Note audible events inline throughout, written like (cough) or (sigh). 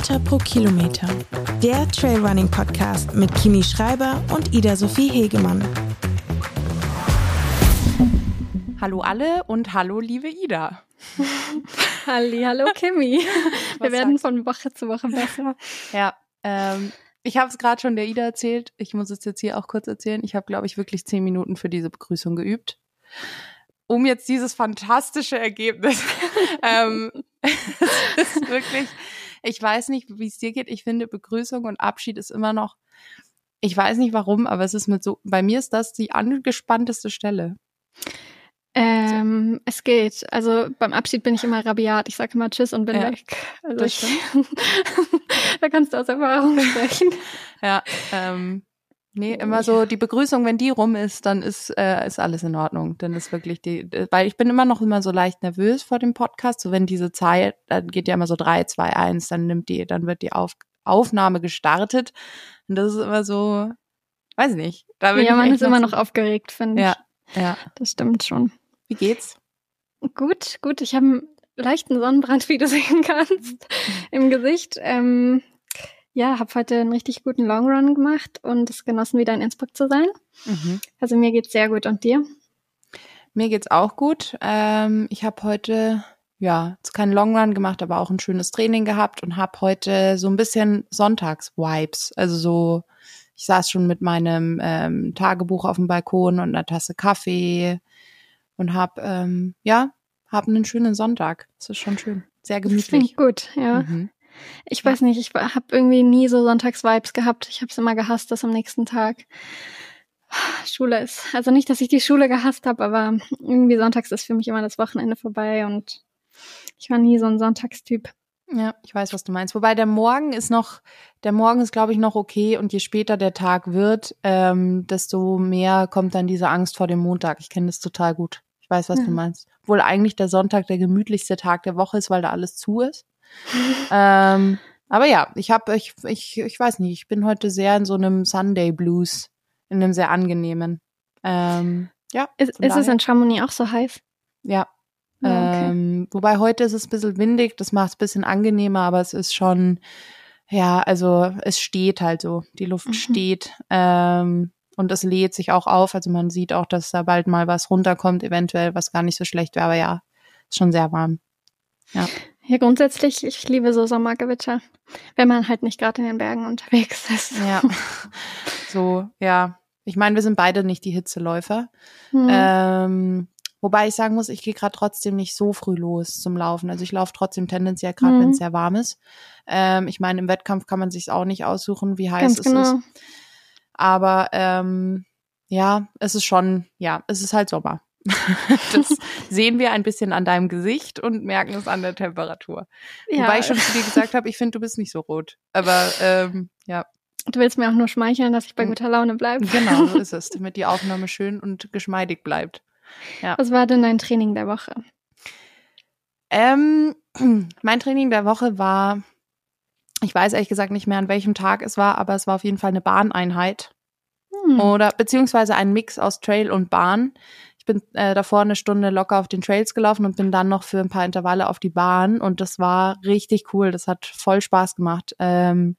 Höhenmeter pro Kilometer. Der Trailrunning Podcast mit Kimi Schreiber und Ida Sophie Hegemann. Hallo alle und hallo liebe Ida. (laughs) Halli, hallo Kimi. (laughs) Wir werden von Woche zu Woche besser. Ja, ähm, ich habe es gerade schon der Ida erzählt. Ich muss es jetzt hier auch kurz erzählen. Ich habe, glaube ich, wirklich zehn Minuten für diese Begrüßung geübt. Um jetzt dieses fantastische Ergebnis. (laughs) ähm, es ist wirklich, ich weiß nicht, wie es dir geht. Ich finde, Begrüßung und Abschied ist immer noch, ich weiß nicht warum, aber es ist mit so, bei mir ist das die angespannteste Stelle. Ähm, es geht. Also beim Abschied bin ich immer rabiat. Ich sage immer Tschüss und bin ja, weg. Also ich, (laughs) da kannst du aus Erfahrung sprechen. (laughs) ja, ähm, nee, immer so die Begrüßung, wenn die rum ist, dann ist äh, ist alles in Ordnung. Dann ist wirklich die, weil ich bin immer noch immer so leicht nervös vor dem Podcast. So wenn diese Zeit, dann geht ja immer so drei, zwei, eins, dann nimmt die, dann wird die Auf, Aufnahme gestartet. Und das ist immer so, weiß nicht. Da bin ja, man ist immer noch aufgeregt, finde ich. Ja, ja. Das stimmt schon. Wie geht's? Gut, gut. Ich habe einen leichten Sonnenbrand, (laughs) wie du sehen kannst, im Gesicht. Ähm, ja, habe heute einen richtig guten Long Run gemacht und es genossen, wieder in Innsbruck zu sein. Mhm. Also mir geht's sehr gut. Und dir? Mir geht's auch gut. Ähm, ich habe heute ja keinen Long Run gemacht, aber auch ein schönes Training gehabt und habe heute so ein bisschen Sonntags-Vibes. Also so, ich saß schon mit meinem ähm, Tagebuch auf dem Balkon und einer Tasse Kaffee und habe ähm, ja hab einen schönen Sonntag. Das ist schon schön, sehr gemütlich. Das gut, ja. Mhm. Ich weiß nicht, ich habe irgendwie nie so Sonntagsvibes gehabt. Ich habe es immer gehasst, das am nächsten Tag. Schule ist, also nicht, dass ich die Schule gehasst habe, aber irgendwie sonntags ist für mich immer das Wochenende vorbei und ich war nie so ein Sonntagstyp. Ja, ich weiß, was du meinst. Wobei der Morgen ist noch, der Morgen ist, glaube ich, noch okay und je später der Tag wird, ähm, desto mehr kommt dann diese Angst vor dem Montag. Ich kenne das total gut weiß, was ja. du meinst. Wohl eigentlich der Sonntag der gemütlichste Tag der Woche ist, weil da alles zu ist. (laughs) ähm, aber ja, ich habe, ich, ich, ich weiß nicht, ich bin heute sehr in so einem Sunday Blues, in einem sehr angenehmen. Ähm, ja. Ist, ist es in Chamonix auch so heiß? Ja. okay. ähm, wobei heute ist es ein bisschen windig, das macht es ein bisschen angenehmer, aber es ist schon, ja, also es steht halt so, die Luft mhm. steht. Ähm, und es lädt sich auch auf. Also man sieht auch, dass da bald mal was runterkommt, eventuell, was gar nicht so schlecht wäre. Aber ja, ist schon sehr warm. Ja. Ja, grundsätzlich, ich liebe so Sommergewitter, wenn man halt nicht gerade in den Bergen unterwegs ist. Ja. (laughs) So, ja. Ich meine, wir sind beide nicht die Hitzeläufer. Mhm. Ähm, wobei ich sagen muss, ich gehe gerade trotzdem nicht so früh los zum Laufen. Also ich laufe trotzdem tendenziell gerade, mhm. wenn es sehr warm ist. Ähm, ich meine, im Wettkampf kann man sich auch nicht aussuchen, wie heiß Ganz es genau. ist. Aber ähm, ja, es ist schon, ja, es ist halt Sommer. (laughs) das sehen wir ein bisschen an deinem Gesicht und merken es an der Temperatur. Ja. Wobei ich schon zu dir gesagt habe, ich finde, du bist nicht so rot. Aber ähm, ja. Du willst mir auch nur schmeicheln, dass ich bei hm. guter Laune bleibe. Genau, so (laughs) ist es, damit die Aufnahme schön und geschmeidig bleibt. Ja. Was war denn dein Training der Woche? Ähm, (clears throat) mein Training der Woche war ich weiß ehrlich gesagt nicht mehr, an welchem Tag es war, aber es war auf jeden Fall eine Bahneinheit. Hm. Oder beziehungsweise ein Mix aus Trail und Bahn. Ich bin äh, davor eine Stunde locker auf den Trails gelaufen und bin dann noch für ein paar Intervalle auf die Bahn und das war richtig cool. Das hat voll Spaß gemacht. Ähm,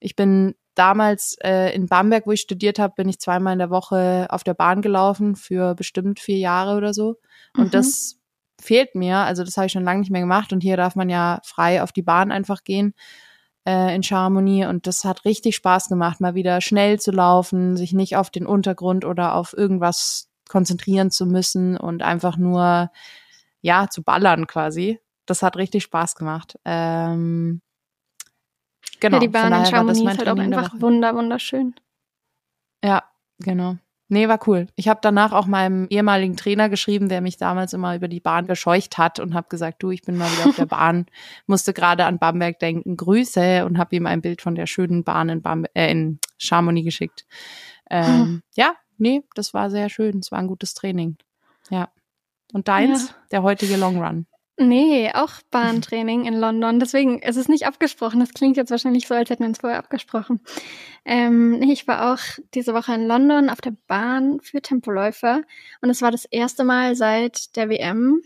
ich bin damals äh, in Bamberg, wo ich studiert habe, bin ich zweimal in der Woche auf der Bahn gelaufen für bestimmt vier Jahre oder so. Und mhm. das fehlt mir. Also das habe ich schon lange nicht mehr gemacht. Und hier darf man ja frei auf die Bahn einfach gehen äh, in Chamonix und das hat richtig Spaß gemacht, mal wieder schnell zu laufen, sich nicht auf den Untergrund oder auf irgendwas konzentrieren zu müssen und einfach nur ja zu ballern quasi. Das hat richtig Spaß gemacht. Ähm, genau. Ja, die Bahn in Chamonix ist halt auch einfach wunder wunderschön. Ja, genau. Nee, war cool. Ich habe danach auch meinem ehemaligen Trainer geschrieben, der mich damals immer über die Bahn gescheucht hat und habe gesagt, du, ich bin mal wieder auf der (laughs) Bahn, musste gerade an Bamberg denken, Grüße und habe ihm ein Bild von der schönen Bahn in, Bamberg, äh, in Chamonix geschickt. Ähm, (laughs) ja, nee, das war sehr schön. Es war ein gutes Training. Ja. Und deins, ja. der heutige Long Run. Nee, auch Bahntraining (laughs) in London. Deswegen ist es nicht abgesprochen. Das klingt jetzt wahrscheinlich so, als hätten wir uns vorher abgesprochen. Ähm, nee, ich war auch diese Woche in London auf der Bahn für Tempoläufer. Und es war das erste Mal seit der WM.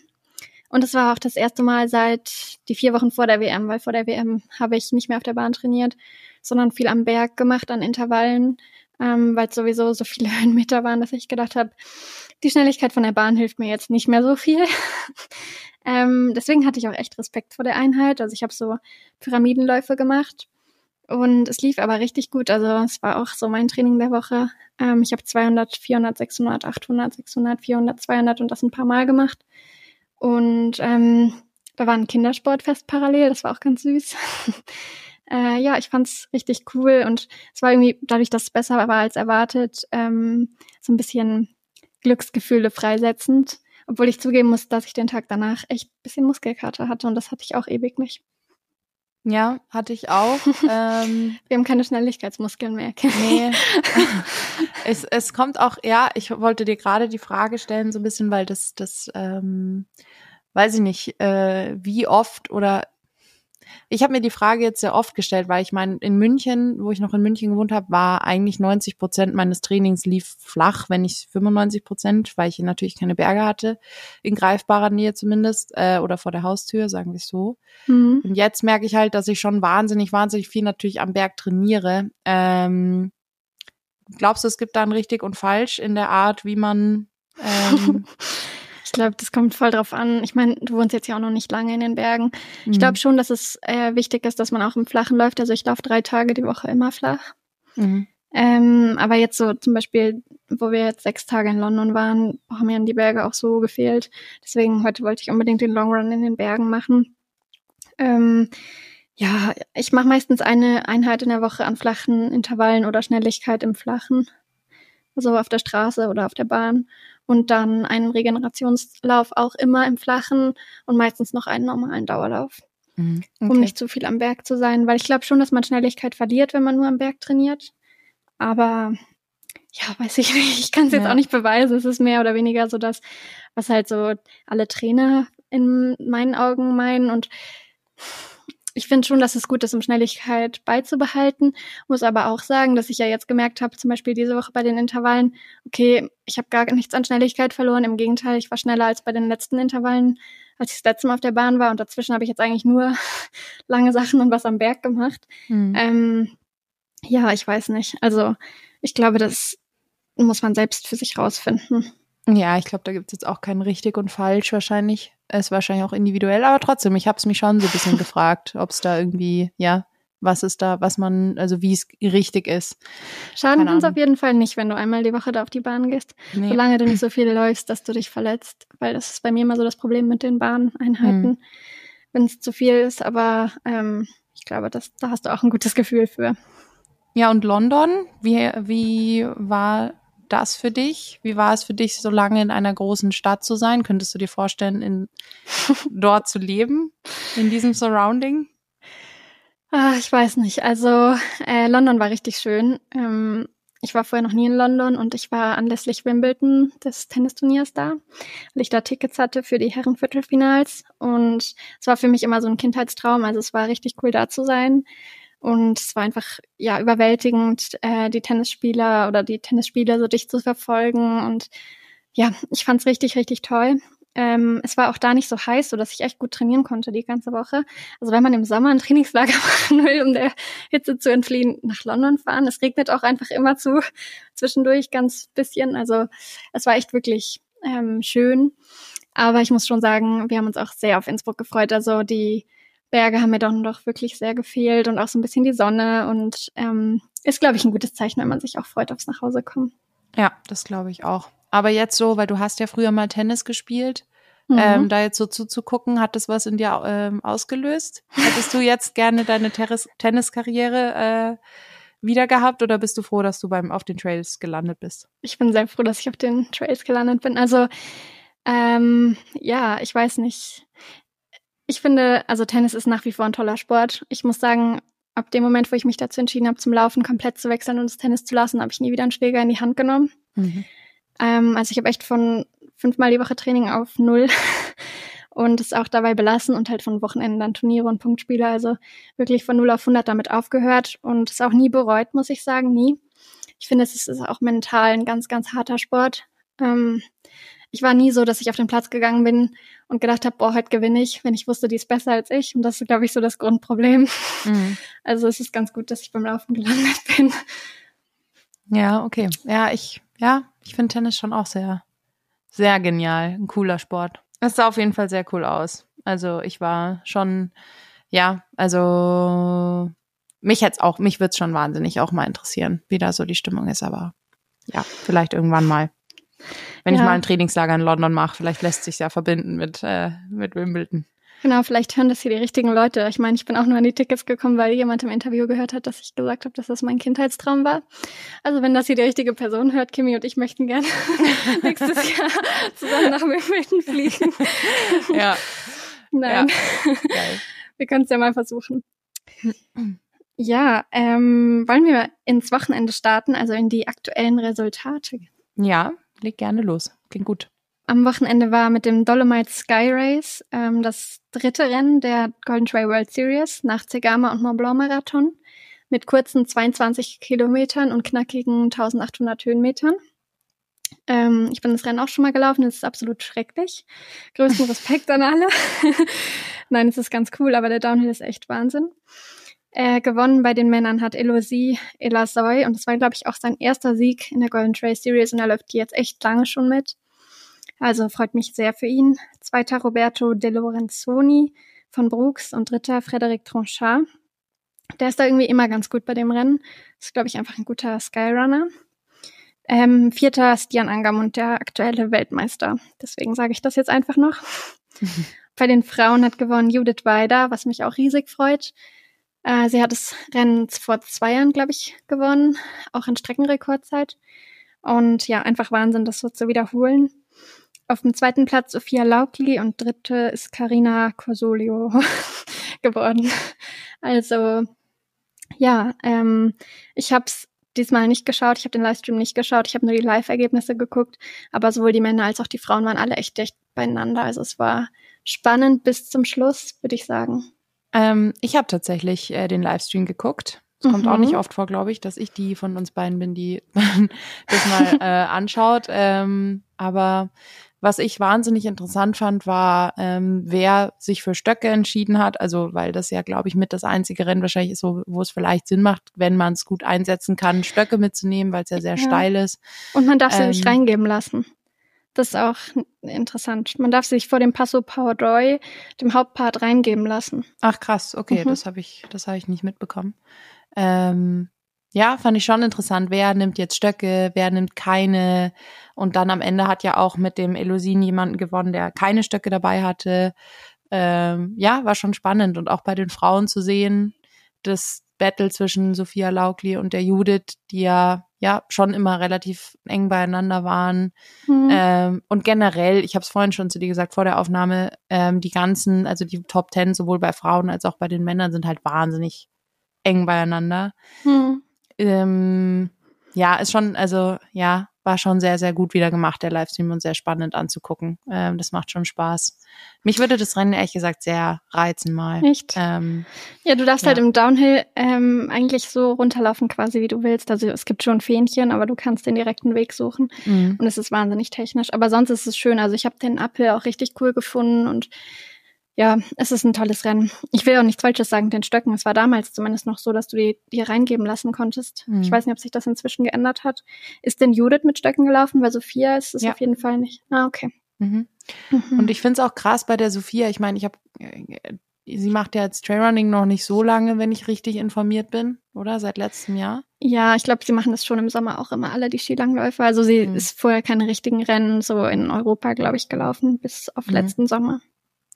Und es war auch das erste Mal seit die vier Wochen vor der WM, weil vor der WM habe ich nicht mehr auf der Bahn trainiert, sondern viel am Berg gemacht, an Intervallen, ähm, weil es sowieso so viele (laughs) Höhenmeter waren, dass ich gedacht habe, die Schnelligkeit von der Bahn hilft mir jetzt nicht mehr so viel. (laughs) ähm, deswegen hatte ich auch echt Respekt vor der Einheit. Also ich habe so Pyramidenläufe gemacht und es lief aber richtig gut. Also es war auch so mein Training der Woche. Ähm, ich habe 200, 400, 600, 800, 600, 400, 200 und das ein paar Mal gemacht. Und ähm, da war ein Kindersportfest parallel, das war auch ganz süß. (laughs) äh, ja, ich fand's richtig cool und es war irgendwie, dadurch, dass es besser war als erwartet, ähm, so ein bisschen Glücksgefühle freisetzend. Obwohl ich zugeben muss, dass ich den Tag danach echt ein bisschen Muskelkater hatte und das hatte ich auch ewig nicht. Ja, hatte ich auch. (laughs) ähm, Wir haben keine Schnelligkeitsmuskeln mehr. nee. (laughs) es, es kommt auch, ja, ich wollte dir gerade die Frage stellen, so ein bisschen, weil das, das, ähm, weiß ich nicht, äh, wie oft oder ich habe mir die Frage jetzt sehr oft gestellt, weil ich meine, in München, wo ich noch in München gewohnt habe, war eigentlich 90 Prozent meines Trainings lief flach, wenn nicht 95 Prozent, weil ich natürlich keine Berge hatte, in greifbarer Nähe zumindest, äh, oder vor der Haustür, sagen wir es so. Mhm. Und jetzt merke ich halt, dass ich schon wahnsinnig, wahnsinnig viel natürlich am Berg trainiere. Ähm, glaubst du, es gibt da ein richtig und falsch in der Art, wie man ähm, (laughs) glaube, das kommt voll drauf an. Ich meine, du wohnst jetzt ja auch noch nicht lange in den Bergen. Mhm. Ich glaube schon, dass es äh, wichtig ist, dass man auch im Flachen läuft. Also ich laufe drei Tage die Woche immer flach. Mhm. Ähm, aber jetzt so zum Beispiel, wo wir jetzt sechs Tage in London waren, haben mir die Berge auch so gefehlt. Deswegen heute wollte ich unbedingt den Long Run in den Bergen machen. Ähm, ja, ich mache meistens eine Einheit in der Woche an flachen Intervallen oder Schnelligkeit im Flachen. Also auf der Straße oder auf der Bahn und dann einen Regenerationslauf auch immer im Flachen und meistens noch einen normalen Dauerlauf. Mhm. Okay. Um nicht zu viel am Berg zu sein, weil ich glaube schon, dass man Schnelligkeit verliert, wenn man nur am Berg trainiert. Aber ja, weiß ich (laughs) nicht. Ich kann es jetzt ja. auch nicht beweisen. Es ist mehr oder weniger so das, was halt so alle Trainer in meinen Augen meinen. Und ich finde schon, dass es gut ist, um Schnelligkeit beizubehalten. Muss aber auch sagen, dass ich ja jetzt gemerkt habe, zum Beispiel diese Woche bei den Intervallen, okay, ich habe gar nichts an Schnelligkeit verloren. Im Gegenteil, ich war schneller als bei den letzten Intervallen, als ich das letzte Mal auf der Bahn war. Und dazwischen habe ich jetzt eigentlich nur (laughs) lange Sachen und was am Berg gemacht. Mhm. Ähm, ja, ich weiß nicht. Also ich glaube, das muss man selbst für sich rausfinden. Ja, ich glaube, da gibt es jetzt auch kein richtig und falsch wahrscheinlich. Es ist wahrscheinlich auch individuell, aber trotzdem, ich habe es mich schon so ein bisschen (laughs) gefragt, ob es da irgendwie, ja, was ist da, was man, also wie es richtig ist. Schaden kann es auf jeden Fall nicht, wenn du einmal die Woche da auf die Bahn gehst. Nee. Solange du nicht so viel läufst, dass du dich verletzt. Weil das ist bei mir immer so das Problem mit den Bahneinheiten, hm. wenn es zu viel ist. Aber ähm, ich glaube, das, da hast du auch ein gutes Gefühl für. Ja, und London, wie, wie war das für dich? Wie war es für dich, so lange in einer großen Stadt zu sein? Könntest du dir vorstellen, in, (laughs) dort zu leben, in diesem Surrounding? Ach, ich weiß nicht. Also äh, London war richtig schön. Ähm, ich war vorher noch nie in London und ich war anlässlich Wimbledon des Tennisturniers da, weil ich da Tickets hatte für die Herrenviertelfinals. Und es war für mich immer so ein Kindheitstraum. Also es war richtig cool da zu sein. Und es war einfach ja überwältigend, äh, die Tennisspieler oder die Tennisspieler so dicht zu verfolgen. Und ja, ich fand es richtig, richtig toll. Ähm, es war auch da nicht so heiß, so dass ich echt gut trainieren konnte die ganze Woche. Also wenn man im Sommer ein Trainingslager (laughs) machen will, um der Hitze zu entfliehen, nach London fahren. Es regnet auch einfach immer zu zwischendurch ganz bisschen. Also es war echt wirklich ähm, schön. Aber ich muss schon sagen, wir haben uns auch sehr auf Innsbruck gefreut. Also die Berge haben mir dann doch wirklich sehr gefehlt und auch so ein bisschen die Sonne und ähm, ist, glaube ich, ein gutes Zeichen, wenn man sich auch freut aufs Nachhausekommen. Ja, das glaube ich auch. Aber jetzt so, weil du hast ja früher mal Tennis gespielt, mhm. ähm, da jetzt so zuzugucken, hat das was in dir ähm, ausgelöst? Hättest du jetzt gerne deine Tenniskarriere äh, wieder gehabt oder bist du froh, dass du beim auf den Trails gelandet bist? Ich bin sehr froh, dass ich auf den Trails gelandet bin. Also ähm, ja, ich weiß nicht. Ich finde, also Tennis ist nach wie vor ein toller Sport. Ich muss sagen, ab dem Moment, wo ich mich dazu entschieden habe, zum Laufen komplett zu wechseln und das Tennis zu lassen, habe ich nie wieder einen Schläger in die Hand genommen. Mhm. Ähm, also ich habe echt von fünfmal die Woche Training auf null (laughs) und es auch dabei belassen und halt von Wochenenden dann Turniere und Punktspiele. Also wirklich von null auf 100 damit aufgehört und es auch nie bereut, muss ich sagen, nie. Ich finde, es ist auch mental ein ganz, ganz harter Sport. Ähm, ich war nie so, dass ich auf den Platz gegangen bin und gedacht habe, boah, heute gewinne ich, wenn ich wusste, die ist besser als ich. Und das ist, glaube ich, so das Grundproblem. Mhm. (laughs) Also es ist ganz gut, dass ich beim Laufen gelandet bin. Ja, okay. Ja, ich, ja, ich finde Tennis schon auch sehr, sehr genial. Ein cooler Sport. Es sah auf jeden Fall sehr cool aus. Also ich war schon, ja, also mich jetzt auch, mich wird's schon wahnsinnig auch mal interessieren, wie da so die Stimmung ist, aber ja, vielleicht irgendwann mal. Wenn ja. ich mal ein Trainingslager in London mache, vielleicht lässt sich ja verbinden mit, äh, mit Wimbledon. Genau, vielleicht hören das hier die richtigen Leute. Ich meine, ich bin auch nur an die Tickets gekommen, weil jemand im Interview gehört hat, dass ich gesagt habe, dass das mein Kindheitstraum war. Also wenn das hier die richtige Person hört, Kimi und ich möchten gerne (laughs) nächstes Jahr zusammen nach Wimbledon fliegen. Ja. (laughs) Nein. Ja. (laughs) Wir können es ja mal versuchen. Ja, ähm, wollen wir ins Wochenende starten, also in die aktuellen Resultate? Ja, leg gerne los. Klingt gut. Am Wochenende war mit dem Dolomite Sky Race ähm, das dritte Rennen der Golden Trail World Series nach Zegama und Mont Blanc Marathon mit kurzen 22 Kilometern und knackigen 1800 Höhenmetern. Ähm, ich bin das Rennen auch schon mal gelaufen, es ist absolut schrecklich. Größten (laughs) Respekt an alle. (laughs) Nein, es ist ganz cool, aber der Downhill ist echt Wahnsinn. Äh, gewonnen bei den Männern hat Elosi Elasoy und das war, glaube ich, auch sein erster Sieg in der Golden Trail Series und er läuft die jetzt echt lange schon mit. Also freut mich sehr für ihn. Zweiter Roberto De Lorenzoni von Brooks und dritter Frederic Tronchard. Der ist da irgendwie immer ganz gut bei dem Rennen. Ist, glaube ich, einfach ein guter Skyrunner. Ähm, vierter Stian Angermund, der aktuelle Weltmeister. Deswegen sage ich das jetzt einfach noch. (laughs) bei den Frauen hat gewonnen Judith Weider, was mich auch riesig freut. Äh, sie hat das Rennen vor zwei Jahren, glaube ich, gewonnen, auch in Streckenrekordzeit. Und ja, einfach Wahnsinn, das so zu wiederholen. Auf dem zweiten Platz Sophia Laukli und dritte ist Karina Corsolio (laughs) geworden. Also ja, ähm, ich habe es diesmal nicht geschaut, ich habe den Livestream nicht geschaut, ich habe nur die Live-Ergebnisse geguckt, aber sowohl die Männer als auch die Frauen waren alle echt dicht beieinander. Also es war spannend bis zum Schluss, würde ich sagen. Ähm, ich habe tatsächlich äh, den Livestream geguckt. Es mhm. kommt auch nicht mhm. oft vor, glaube ich, dass ich die von uns beiden bin, die (laughs) das mal äh, anschaut. Ähm, aber was ich wahnsinnig interessant fand, war, ähm, wer sich für Stöcke entschieden hat. Also, weil das ja, glaube ich, mit das einzige Rennen wahrscheinlich ist, so, wo es vielleicht Sinn macht, wenn man es gut einsetzen kann, Stöcke mitzunehmen, weil es ja sehr ja. steil ist. Und man darf sie ähm, nicht reingeben lassen. Das ist auch interessant. Man darf sich vor dem Passo Power Joy, dem Hauptpart, reingeben lassen. Ach krass, okay, mhm. das habe ich, das habe ich nicht mitbekommen. Ähm, ja, fand ich schon interessant. Wer nimmt jetzt Stöcke, wer nimmt keine? Und dann am Ende hat ja auch mit dem Elusin jemanden gewonnen, der keine Stöcke dabei hatte. Ähm, ja, war schon spannend. Und auch bei den Frauen zu sehen, das Battle zwischen Sophia Laukli und der Judith, die ja ja schon immer relativ eng beieinander waren. Mhm. Ähm, und generell, ich habe es vorhin schon zu dir gesagt vor der Aufnahme, ähm, die ganzen, also die Top Ten sowohl bei Frauen als auch bei den Männern sind halt wahnsinnig eng beieinander. Mhm ähm, ja, ist schon, also ja, war schon sehr, sehr gut wieder gemacht, der Livestream und sehr spannend anzugucken. Ähm, das macht schon Spaß. Mich würde das Rennen ehrlich gesagt sehr reizen mal. Echt? Ähm, ja, du darfst halt ja. halt im Downhill ähm, eigentlich so runterlaufen quasi, wie du willst. Also es gibt schon Fähnchen, aber du kannst den direkten Weg suchen. Mhm. Und es ist wahnsinnig technisch. Aber sonst ist es schön. Also ich habe den Uphill auch richtig cool gefunden und ja, es ist ein tolles Rennen. Ich will auch nichts Falsches sagen, den Stöcken. Es war damals zumindest noch so, dass du die dir reingeben lassen konntest. Mhm. Ich weiß nicht, ob sich das inzwischen geändert hat. Ist denn Judith mit Stöcken gelaufen? Weil Sophia ist es ja. auf jeden Fall nicht. Ah, okay. Mhm. Mhm. Und ich finde es auch krass bei der Sophia. Ich meine, ich habe, äh, sie macht ja jetzt Trailrunning noch nicht so lange, wenn ich richtig informiert bin, oder? Seit letztem Jahr? Ja, ich glaube, sie machen das schon im Sommer auch immer alle, die Skilangläufer. Also sie mhm. ist vorher keine richtigen Rennen so in Europa, glaube ich, gelaufen, bis auf mhm. letzten Sommer.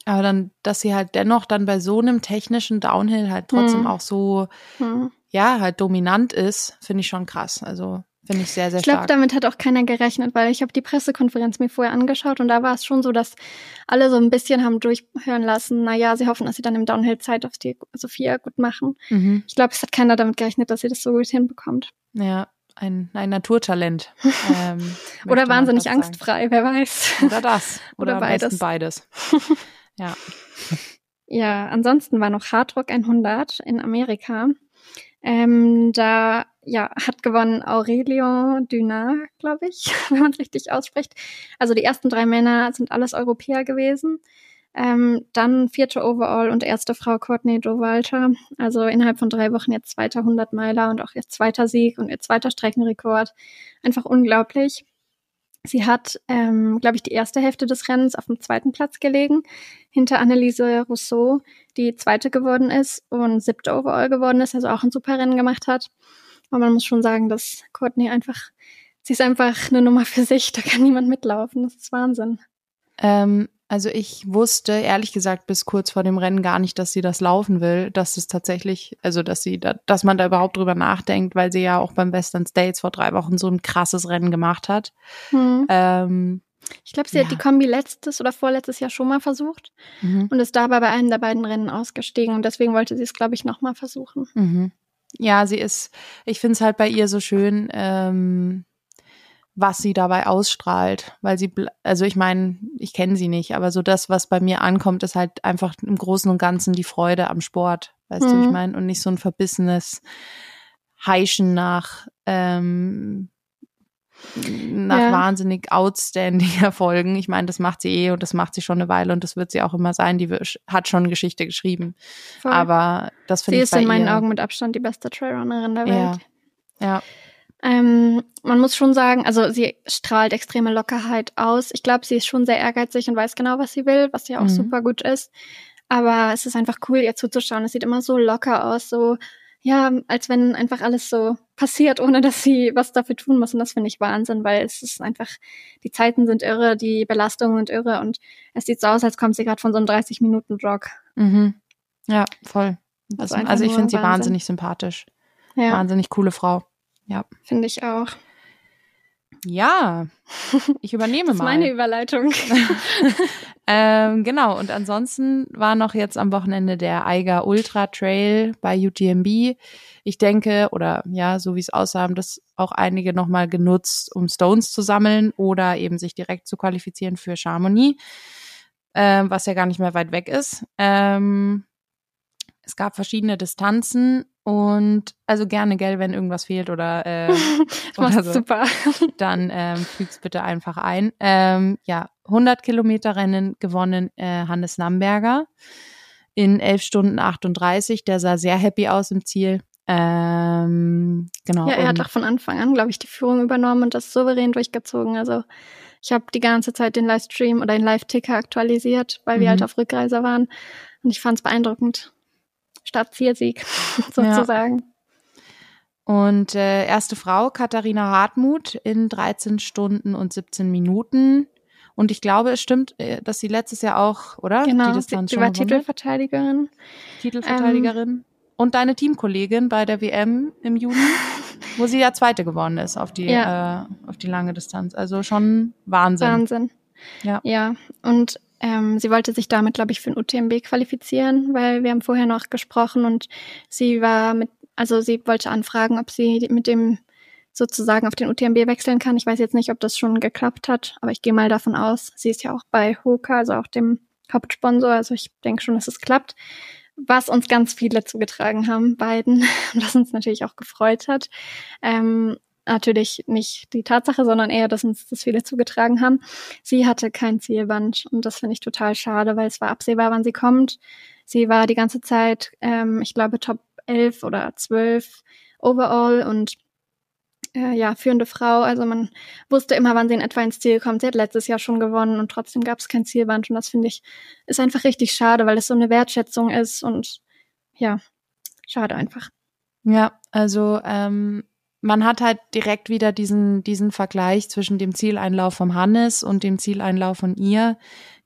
Aber dann, dass sie halt dennoch dann bei so einem technischen Downhill halt trotzdem hm. auch so, hm. ja, halt dominant ist, finde ich schon krass. Also finde ich sehr, sehr ich glaub, stark. Ich glaube, damit hat auch keiner gerechnet, weil ich habe die Pressekonferenz mir vorher angeschaut und da war es schon so, dass alle so ein bisschen haben durchhören lassen, naja, sie hoffen, dass sie dann im Downhill Zeit auf die Sophia gut machen. Mhm. Ich glaube, es hat keiner damit gerechnet, dass sie das so gut hinbekommt. Ja, ein, ein Naturtalent. (laughs) Ähm, Oder wahnsinnig angstfrei, wer weiß. Oder das. (laughs) Oder, Oder beides. beides. (laughs) Ja. Ja, ansonsten war noch Hardrock 100 in Amerika. Ähm, da ja, hat gewonnen Aurelio Dünard, glaube ich, (laughs) wenn man es richtig ausspricht. Also die ersten drei Männer sind alles Europäer gewesen. Ähm, dann vierte Overall und erste Frau Courtney Dowalter. Also innerhalb von drei Wochen jetzt zweiter 100 Meiler und auch ihr zweiter Sieg und ihr zweiter Streckenrekord. Einfach unglaublich. Sie hat, ähm, glaube ich, die erste Hälfte des Rennens auf dem zweiten Platz gelegen, hinter Anneliese Rousseau, die zweite geworden ist und siebte Overall geworden ist, also auch ein super Rennen gemacht hat. Und man muss schon sagen, dass Courtney einfach, sie ist einfach eine Nummer für sich, da kann niemand mitlaufen. Das ist Wahnsinn. Ähm, also ich wusste ehrlich gesagt bis kurz vor dem Rennen gar nicht, dass sie das laufen will, dass es tatsächlich, also dass sie, da, dass man da überhaupt drüber nachdenkt, weil sie ja auch beim Western States vor drei Wochen so ein krasses Rennen gemacht hat. Hm. Ähm, ich glaube, sie ja. hat die Kombi letztes oder vorletztes Jahr schon mal versucht mhm. und ist dabei bei einem der beiden Rennen ausgestiegen und deswegen wollte sie es, glaube ich, nochmal versuchen. Mhm. Ja, sie ist, ich finde es halt bei ihr so schön, ähm, was sie dabei ausstrahlt, weil sie, also ich meine, ich kenne sie nicht, aber so das, was bei mir ankommt, ist halt einfach im Großen und Ganzen die Freude am Sport, weißt mhm. du, ich mhm. meine, und nicht so ein verbissenes Heischen nach ähm, nach ja. wahnsinnig outstanding (laughs) Erfolgen. Ich meine, das macht sie eh und das macht sie schon eine Weile und das wird sie auch immer sein. Die hat schon Geschichte geschrieben. Voll. Aber das finde ich Sie ist in meinen Augen mit Abstand die beste Trailrunnerin der Welt. Ja. ja. Ähm, man muss schon sagen, also sie strahlt extreme Lockerheit aus. Ich glaube, sie ist schon sehr ehrgeizig und weiß genau, was sie will, was ja auch mhm. super gut ist. Aber es ist einfach cool, ihr zuzuschauen. Es sieht immer so locker aus, so, ja, als wenn einfach alles so passiert, ohne dass sie was dafür tun muss. Und das finde ich Wahnsinn, weil es ist einfach, die Zeiten sind irre, die Belastungen sind irre und es sieht so aus, als kommt sie gerade von so einem 30-Minuten-Jog. Mhm. Ja, voll. Also, also ich finde sie wahnsinnig sympathisch. Ja. Wahnsinnig coole Frau. Ja. Finde ich auch. Ja, ich übernehme (laughs) das ist mal. meine Überleitung. (laughs) ähm, genau, und ansonsten war noch jetzt am Wochenende der Eiger Ultra Trail bei UTMB. Ich denke, oder ja, so wie es aussah, haben das auch einige nochmal genutzt, um Stones zu sammeln oder eben sich direkt zu qualifizieren für Chamonix, ähm, was ja gar nicht mehr weit weg ist. Ähm, es gab verschiedene Distanzen und also gerne, gell, wenn irgendwas fehlt oder, äh, (laughs) oder so, super. (laughs) dann ähm, füg's bitte einfach ein. Ähm, ja, 100 Kilometer Rennen gewonnen äh, Hannes Namberger in 11 Stunden 38. Der sah sehr happy aus im Ziel. Ähm, genau. Ja, er hat auch von Anfang an, glaube ich, die Führung übernommen und das souverän durchgezogen. Also ich habe die ganze Zeit den Livestream oder den Live-Ticker aktualisiert, weil wir mhm. halt auf Rückreise waren. Und ich fand es beeindruckend. Stadtzielsieg (laughs) sozusagen. Ja. Und äh, erste Frau, Katharina Hartmut, in 13 Stunden und 17 Minuten. Und ich glaube, es stimmt, äh, dass sie letztes Jahr auch, oder? Genau, die sie war Titelverteidigerin. Titelverteidigerin. Ähm, und deine Teamkollegin bei der WM im Juni, (laughs) wo sie ja Zweite geworden ist auf die, ja. äh, auf die lange Distanz. Also schon Wahnsinn. Wahnsinn. Ja. Ja. Und ähm, sie wollte sich damit, glaube ich, für ein UTMB qualifizieren, weil wir haben vorher noch gesprochen und sie war mit, also sie wollte anfragen, ob sie mit dem sozusagen auf den UTMB wechseln kann. Ich weiß jetzt nicht, ob das schon geklappt hat, aber ich gehe mal davon aus. Sie ist ja auch bei Hoka, also auch dem Hauptsponsor, also ich denke schon, dass es klappt. Was uns ganz viele zugetragen haben, beiden, (laughs) was uns natürlich auch gefreut hat. Ähm, natürlich nicht die Tatsache, sondern eher, dass uns das viele zugetragen haben. Sie hatte kein Zielband und das finde ich total schade, weil es war absehbar, wann sie kommt. Sie war die ganze Zeit, ähm, ich glaube, Top 11 oder 12 overall und äh, ja, führende Frau. Also man wusste immer, wann sie in etwa ins Ziel kommt. Sie hat letztes Jahr schon gewonnen und trotzdem gab es kein Zielband und das finde ich ist einfach richtig schade, weil es so eine Wertschätzung ist und ja, schade einfach. Ja, also ähm, man hat halt direkt wieder diesen, diesen Vergleich zwischen dem Zieleinlauf vom Hannes und dem Zieleinlauf von ihr,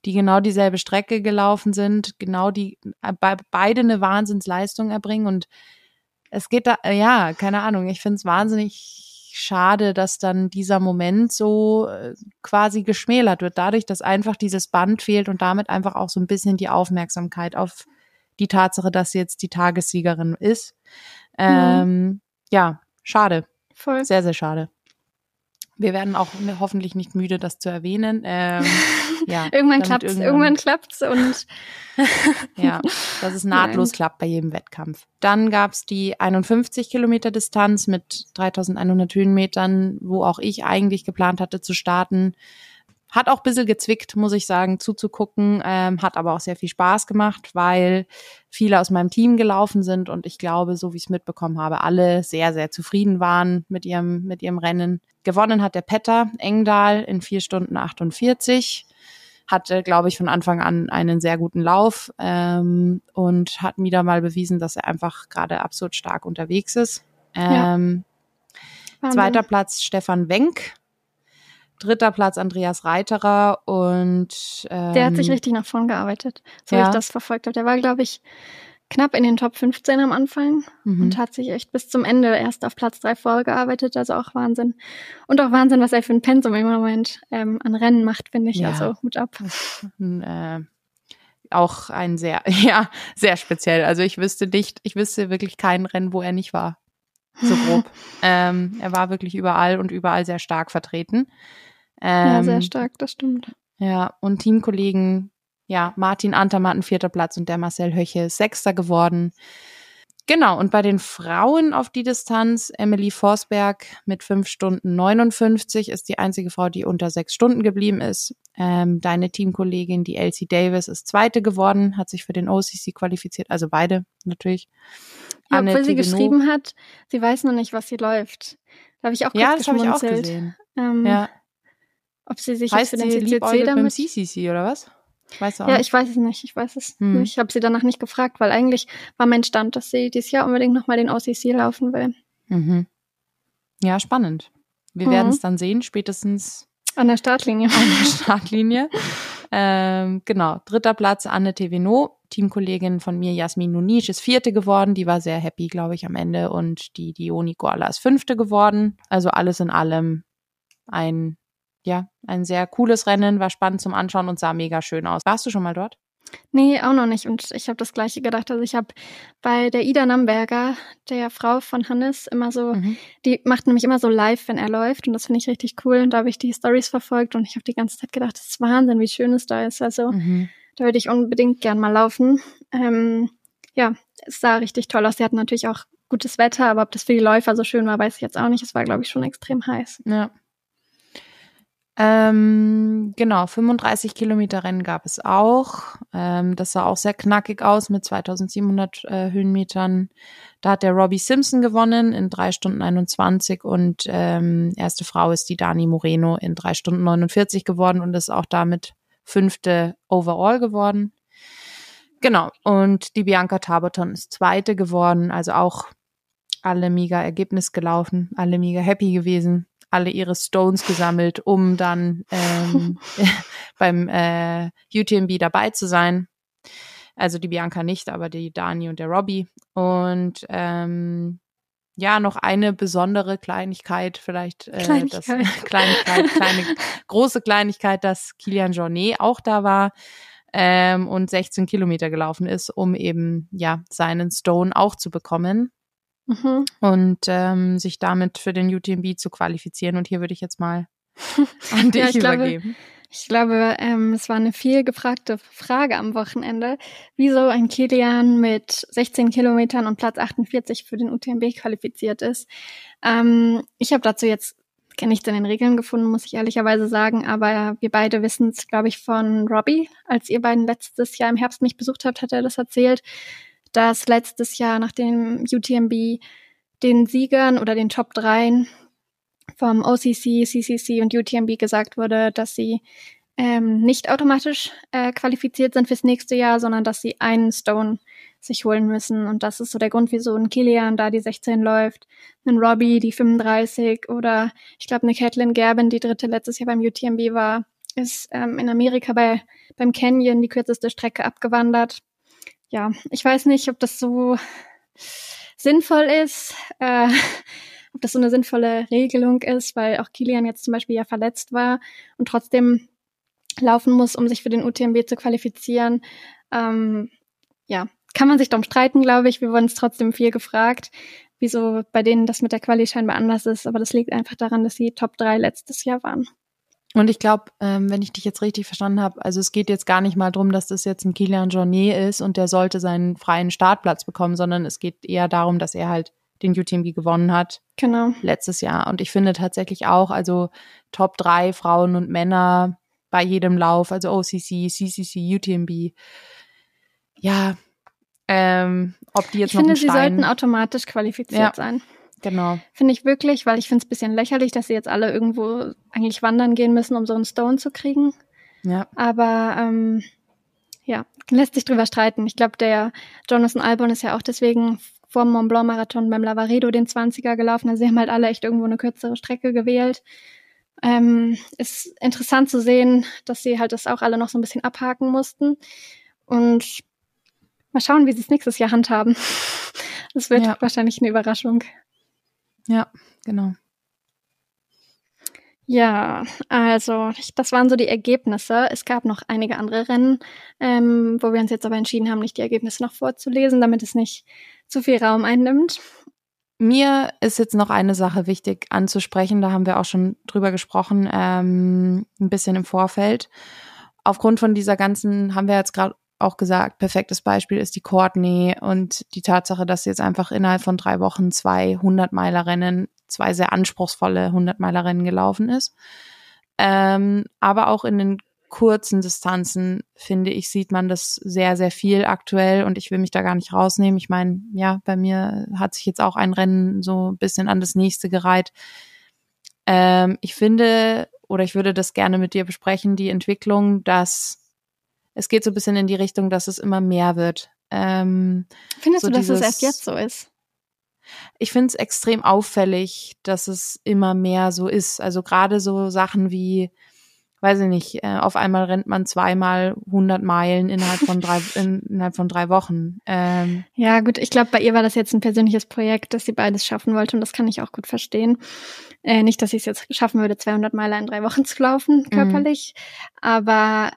die genau dieselbe Strecke gelaufen sind, genau die, äh, beide eine Wahnsinnsleistung erbringen und es geht da, äh, ja, keine Ahnung, ich finde es wahnsinnig schade, dass dann dieser Moment so äh, quasi geschmälert wird, dadurch, dass einfach dieses Band fehlt und damit einfach auch so ein bisschen die Aufmerksamkeit auf die Tatsache, dass sie jetzt die Tagessiegerin ist. Mhm. Ähm, ja, Schade. Voll. Sehr, sehr schade. Wir werden auch hoffentlich nicht müde, das zu erwähnen. Ähm, (laughs) ja, irgendwann klappt es, irgendwann klappt's und (laughs) ja, dass es nahtlos (laughs) Nein. klappt bei jedem Wettkampf. Dann gab's die 51 Kilometer Distanz mit 3100 Höhenmetern, wo auch ich eigentlich geplant hatte zu starten. Hat auch ein bisschen gezwickt, muss ich sagen, zuzugucken, ähm, hat aber auch sehr viel Spaß gemacht, weil viele aus meinem Team gelaufen sind und ich glaube, so wie ich es mitbekommen habe, alle sehr, sehr zufrieden waren mit ihrem, mit ihrem Rennen. Gewonnen hat der Petter Engdahl in vier Stunden 48 hatte, glaube ich, von Anfang an einen sehr guten Lauf ähm, und hat wieder mal bewiesen, dass er einfach gerade absolut stark unterwegs ist. Ähm, ja. Zweiter Platz Stefan Wenk dritter Platz Andreas Reiterer und ähm, der hat sich richtig nach vorn gearbeitet, so ja. wie ich das verfolgt habe. Der war, glaube ich, knapp in den Top 15 am Anfang mhm. und hat sich echt bis zum Ende erst auf Platz drei vorgearbeitet, also auch Wahnsinn. Und auch Wahnsinn, was er für ein Pensum im Moment ähm, an Rennen macht, finde ich. Ja. Also Hut ab. Äh, auch ein sehr, (laughs) ja, sehr speziell. Also ich wüsste nicht, ich wüsste wirklich kein Rennen, wo er nicht war. So grob. (laughs) ähm, er war wirklich überall und überall sehr stark vertreten. Ähm, ja, sehr ähm, stark, das stimmt. Ja, und Teamkollegen, ja, Martin Antermatten vierter Platz und der Marcel Höche ist sechster geworden. Genau, und bei den Frauen auf die Distanz, Emily Forsberg mit fünf Stunden 59 ist die einzige Frau, die unter sechs Stunden geblieben ist. Ähm, deine Teamkollegin, die Elsie Davis, ist zweite geworden, hat sich für den OCC qualifiziert, also beide natürlich. Ja, Anne obwohl sie geschrieben hat, sie weiß noch nicht, was sie läuft. Da habe ich auch kurz Ja, das habe ich auch gesehen. Ähm, ja. Ob sie sich heißt für den CCC damit... CCC oder was? Weißt du auch ja, ich weiß es nicht. Ich weiß es hm. nicht. Ich habe sie danach nicht gefragt, weil eigentlich war mein Stand, dass sie dieses Jahr unbedingt nochmal den OCC laufen will. Mhm. Ja, spannend. Wir mhm. werden es dann sehen, spätestens an der Startlinie. An der (laughs) Startlinie. Ähm, genau. Dritter Platz Anne Teveno, Teamkollegin von mir, Jasmin Nunisch, ist vierte geworden. Die war sehr happy, glaube ich, am Ende. Und die Dioni Koala ist fünfte geworden. Also alles in allem ein ja, ein sehr cooles Rennen, war spannend zum Anschauen und sah mega schön aus. Warst du schon mal dort? Nee, auch noch nicht. Und ich habe das gleiche gedacht. Also ich habe bei der Ida Namberger, der Frau von Hannes, immer so, mhm. die macht nämlich immer so live, wenn er läuft. Und das finde ich richtig cool. Und da habe ich die Stories verfolgt und ich habe die ganze Zeit gedacht, das ist Wahnsinn, wie schön es da ist. Also mhm. da würde ich unbedingt gern mal laufen. Ähm, ja, es sah richtig toll aus. Sie hatten natürlich auch gutes Wetter, aber ob das für die Läufer so schön war, weiß ich jetzt auch nicht. Es war, glaube ich, schon extrem heiß. Ja. Ähm, genau, 35 Kilometer Rennen gab es auch. Ähm, das sah auch sehr knackig aus mit 2700 äh, Höhenmetern. Da hat der Robbie Simpson gewonnen in drei Stunden 21 und ähm, erste Frau ist die Dani Moreno in drei Stunden 49 geworden und ist auch damit fünfte overall geworden. Genau, und die Bianca Taboton ist zweite geworden, also auch alle mega Ergebnis gelaufen, alle mega happy gewesen alle ihre Stones gesammelt, um dann ähm, (laughs) (laughs) beim äh, UTMB dabei zu sein. Also die Bianca nicht, aber die Dani und der Robbie. Und ähm, ja, noch eine besondere Kleinigkeit, vielleicht äh, Kleinigkeit. Das, Kleinigkeit, (laughs) kleine, große Kleinigkeit, dass Kilian Jornet auch da war ähm, und 16 Kilometer gelaufen ist, um eben ja seinen Stone auch zu bekommen mhm. und ähm, sich damit für den UTMB zu qualifizieren. Und hier würde ich jetzt mal (laughs) an dich ja, ich übergeben. Glaube, ich glaube, ähm, es war eine viel gefragte Frage am Wochenende, wieso ein Kilian mit 16 Kilometern und Platz 48 für den UTMB qualifiziert ist. Ähm, ich habe dazu jetzt nichts in den Regeln gefunden, muss ich ehrlicherweise sagen, aber wir beide wissen es, glaube ich, von Robbie. Als ihr beiden letztes Jahr im Herbst mich besucht habt, hat er das erzählt, dass letztes Jahr nach dem UTMB den Siegern oder den Top 3 vom OCC, CCC und UTMB gesagt wurde, dass sie ähm, nicht automatisch äh, qualifiziert sind fürs nächste Jahr, sondern dass sie einen Stone sich holen müssen. Und das ist so der Grund, wieso ein Kilian da die 16 läuft, ein Robbie die 35 oder ich glaube eine Caitlin Gerbin, die dritte letztes Jahr beim UTMB war, ist ähm, in Amerika bei beim Canyon die kürzeste Strecke abgewandert ja, ich weiß nicht, ob das so sinnvoll ist, äh, (laughs) ob das so eine sinnvolle Regelung ist, weil auch Kilian jetzt zum Beispiel ja verletzt war und trotzdem laufen muss, um sich für den UTMB zu qualifizieren. Ähm, ja, kann man sich darum streiten, glaube ich. Wir wurden es trotzdem viel gefragt. wieso bei denen das mit der Quali scheinbar anders ist. Aber das liegt einfach daran, dass sie Top 3 letztes Jahr waren. Und ich glaube, ähm, wenn ich dich jetzt richtig verstanden habe, also es geht jetzt gar nicht mal drum, dass das jetzt ein Kilian Jornet ist und der sollte seinen freien Startplatz bekommen, sondern es geht eher darum, dass er halt den UTMB gewonnen hat. Genau. Letztes Jahr. Und ich finde tatsächlich auch, also Top 3 Frauen und Männer bei jedem Lauf, also OCC, CCC, UTMB. Ja, ähm, ob die jetzt ich finde, sie sollten automatisch qualifiziert Ja. sein. Genau. Finde ich wirklich, weil ich finde es ein bisschen lächerlich, dass sie jetzt alle irgendwo eigentlich wandern gehen müssen, um so einen Stone zu kriegen. Ja. Aber ähm, ja, lässt sich drüber streiten. Ich glaube, der Jonathan Albon ist ja auch deswegen vor dem Mont Blanc Marathon beim Lavaredo den 20er gelaufen. Also sie haben halt alle echt irgendwo eine kürzere Strecke gewählt. Ähm, ist interessant zu sehen, dass sie halt das auch alle noch so ein bisschen abhaken mussten. Und mal schauen, wie sie es nächstes Jahr handhaben. (laughs) Das wird Ja. wahrscheinlich eine Überraschung. Ja, genau. Ja, also das waren so die Ergebnisse. Es gab noch einige andere Rennen, ähm, wo wir uns jetzt aber entschieden haben, nicht die Ergebnisse noch vorzulesen, damit es nicht zu viel Raum einnimmt. Mir ist jetzt noch eine Sache wichtig anzusprechen, da haben wir auch schon drüber gesprochen, ähm, ein bisschen im Vorfeld. Aufgrund von dieser ganzen, haben wir jetzt gerade auch gesagt, perfektes Beispiel ist die Courtney und die Tatsache, dass sie jetzt einfach innerhalb von drei Wochen zwei 100-Meiler-Rennen, zwei sehr anspruchsvolle 100-Meiler-Rennen gelaufen ist. Ähm, aber auch in den kurzen Distanzen, finde ich, sieht man das sehr, sehr viel aktuell und ich will mich da gar nicht rausnehmen. Ich meine, ja, bei mir hat sich jetzt auch ein Rennen so ein bisschen an das nächste gereiht. Ähm, ich finde, oder ich würde das gerne mit dir besprechen, die Entwicklung, dass es geht so ein bisschen in die Richtung, dass es immer mehr wird. Ähm, Findest So du, dass es dieses- erst jetzt so ist? ich finde es extrem auffällig, dass es immer mehr so ist. Also gerade so Sachen wie, weiß ich nicht, äh, auf einmal rennt man zweimal 100 Meilen innerhalb von drei, (laughs) in, innerhalb von drei Wochen. Ähm, Ja, gut, ich glaube, bei ihr war das jetzt ein persönliches Projekt, dass sie beides schaffen wollte und das kann ich auch gut verstehen. Äh, nicht, dass ich es jetzt schaffen würde, 200 Meilen in drei Wochen zu laufen, körperlich, aber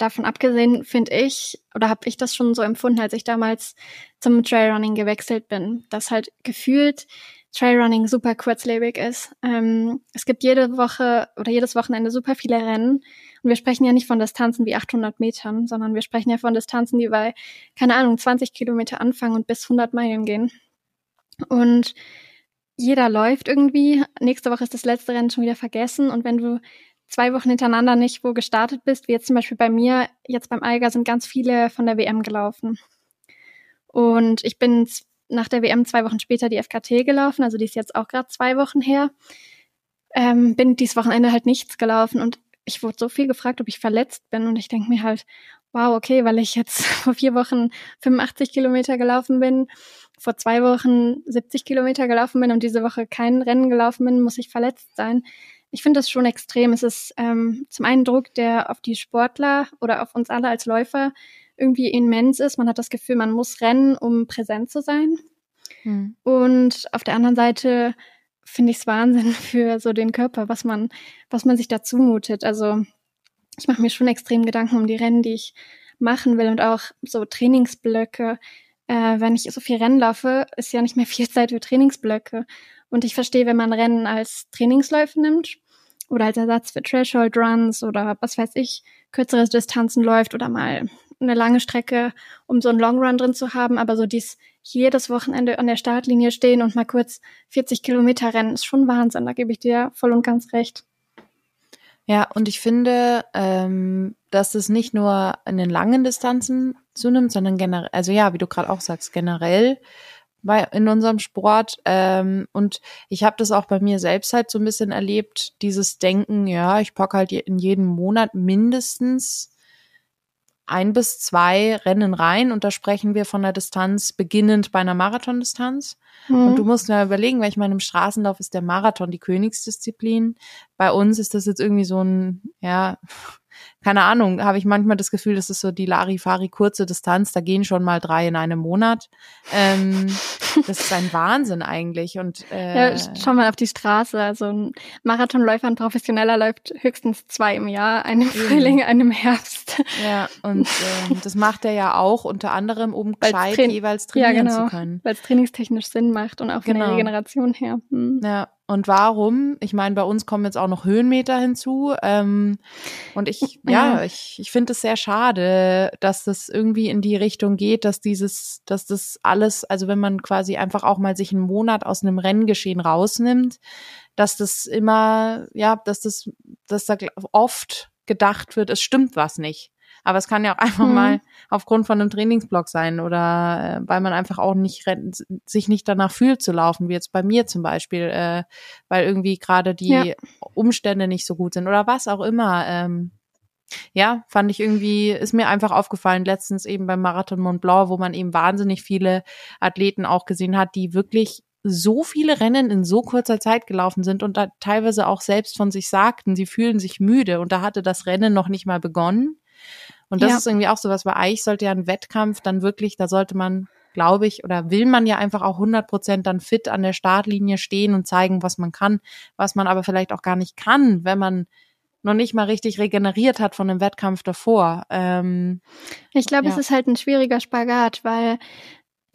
davon abgesehen finde ich, oder habe ich das schon so empfunden, als ich damals zum Trailrunning gewechselt bin, dass halt gefühlt Trailrunning super kurzlebig ist. Ähm, es gibt jede Woche oder jedes Wochenende super viele Rennen und wir sprechen ja nicht von Distanzen wie 800 Metern, sondern wir sprechen ja von Distanzen, die bei, keine Ahnung, 20 Kilometer anfangen und bis 100 Meilen gehen. Und jeder läuft irgendwie. Nächste Woche ist das letzte Rennen schon wieder vergessen. Und wenn du zwei Wochen hintereinander nicht wo gestartet bist, wie jetzt zum Beispiel bei mir, jetzt beim Eiger sind ganz viele von der WM gelaufen. Und ich bin nach der WM zwei Wochen später die FKT gelaufen, also die ist jetzt auch gerade zwei Wochen her. Ähm, bin dieses Wochenende halt nichts gelaufen und ich wurde so viel gefragt, ob ich verletzt bin und ich denke mir halt, wow, okay, weil ich jetzt (laughs) vor vier Wochen 85 Kilometer gelaufen bin, vor zwei Wochen 70 Kilometer gelaufen bin und diese Woche kein Rennen gelaufen bin, muss ich verletzt sein. Ich finde das schon extrem. Es ist ähm, zum einen Druck, der auf die Sportler oder auf uns alle als Läufer irgendwie immens ist. Man hat das Gefühl, man muss rennen, um präsent zu sein. Und auf der anderen Seite finde ich es Wahnsinn (laughs) für so den Körper, was man, was man sich da zumutet. Also ich mache mir schon extrem Gedanken um die Rennen, die ich machen will und auch so Trainingsblöcke. Äh, wenn ich so viel Rennen laufe, ist ja nicht mehr (laughs) viel Zeit für Trainingsblöcke. Und ich verstehe, wenn man Rennen als Trainingsläufe nimmt oder als Ersatz für Threshold Runs oder was weiß ich, kürzere Distanzen läuft oder mal eine lange Strecke, um so einen Long Run drin zu haben. Aber so dies jedes Wochenende an der Startlinie stehen und mal kurz 40 Kilometer rennen, ist schon Wahnsinn. Da gebe ich dir voll und ganz recht. Ja, und ich finde, ähm, dass es nicht nur in den langen Distanzen zunimmt, sondern generell, also ja, wie du gerade auch sagst, generell bei, in unserem Sport. Ähm, und ich habe das auch bei mir selbst halt so ein bisschen erlebt, dieses Denken, ja, ich packe halt in jedem Monat mindestens ein bis zwei Rennen rein und da sprechen wir von der Distanz beginnend bei einer Marathondistanz. Und du musst mir überlegen, weil ich meine, im Straßenlauf ist der Marathon die Königsdisziplin. Bei uns ist das jetzt irgendwie so ein, ja, keine Ahnung, habe ich manchmal das Gefühl, das ist so die Larifari kurze Distanz, da gehen schon mal drei in einem Monat. Ähm, (laughs) das ist ein Wahnsinn eigentlich. Und äh, ja, schau mal auf die Straße. Also ein Marathonläufer, ein Professioneller läuft höchstens zwei im Jahr, einem im Frühling, einem Herbst. Ja, und äh, das macht er ja auch unter anderem, um gescheit jeweils trainieren ja, genau, zu können. Weil es trainingstechnisch Sinn macht und auch von genau. der Regeneration her. Hm. Ja, und warum? Ich meine, bei uns kommen jetzt auch noch Höhenmeter hinzu. Ähm, und ich, (laughs) ja, ich, ich finde es sehr schade, dass das irgendwie in die Richtung geht, dass dieses, dass das alles, also wenn man quasi einfach auch mal sich einen Monat aus einem Renngeschehen rausnimmt, dass das immer, ja, dass das, dass da oft gedacht wird, es stimmt was nicht. Aber es kann ja auch (laughs) einfach mhm. mal aufgrund von einem Trainingsblock sein oder äh, weil man einfach auch nicht sich nicht danach fühlt zu laufen, wie jetzt bei mir zum Beispiel, äh, weil irgendwie gerade die ja. Umstände nicht so gut sind oder was auch immer. Ähm, ja, fand ich irgendwie, ist mir einfach aufgefallen, letztens eben beim Marathon Mont Blanc, wo man eben wahnsinnig viele Athleten auch gesehen hat, die wirklich so viele Rennen in so kurzer Zeit gelaufen sind und da teilweise auch selbst von sich sagten, sie fühlen sich müde und da hatte das Rennen noch nicht mal begonnen. Und das ja. ist irgendwie auch so was, weil eigentlich sollte ja ein Wettkampf dann wirklich, da sollte man, glaube ich, oder will man ja einfach auch 100 Prozent dann fit an der Startlinie stehen und zeigen, was man kann, was man aber vielleicht auch gar nicht kann, wenn man noch nicht mal richtig regeneriert hat von dem Wettkampf davor. Ähm, ich glaube, ja. es ist halt ein schwieriger Spagat, weil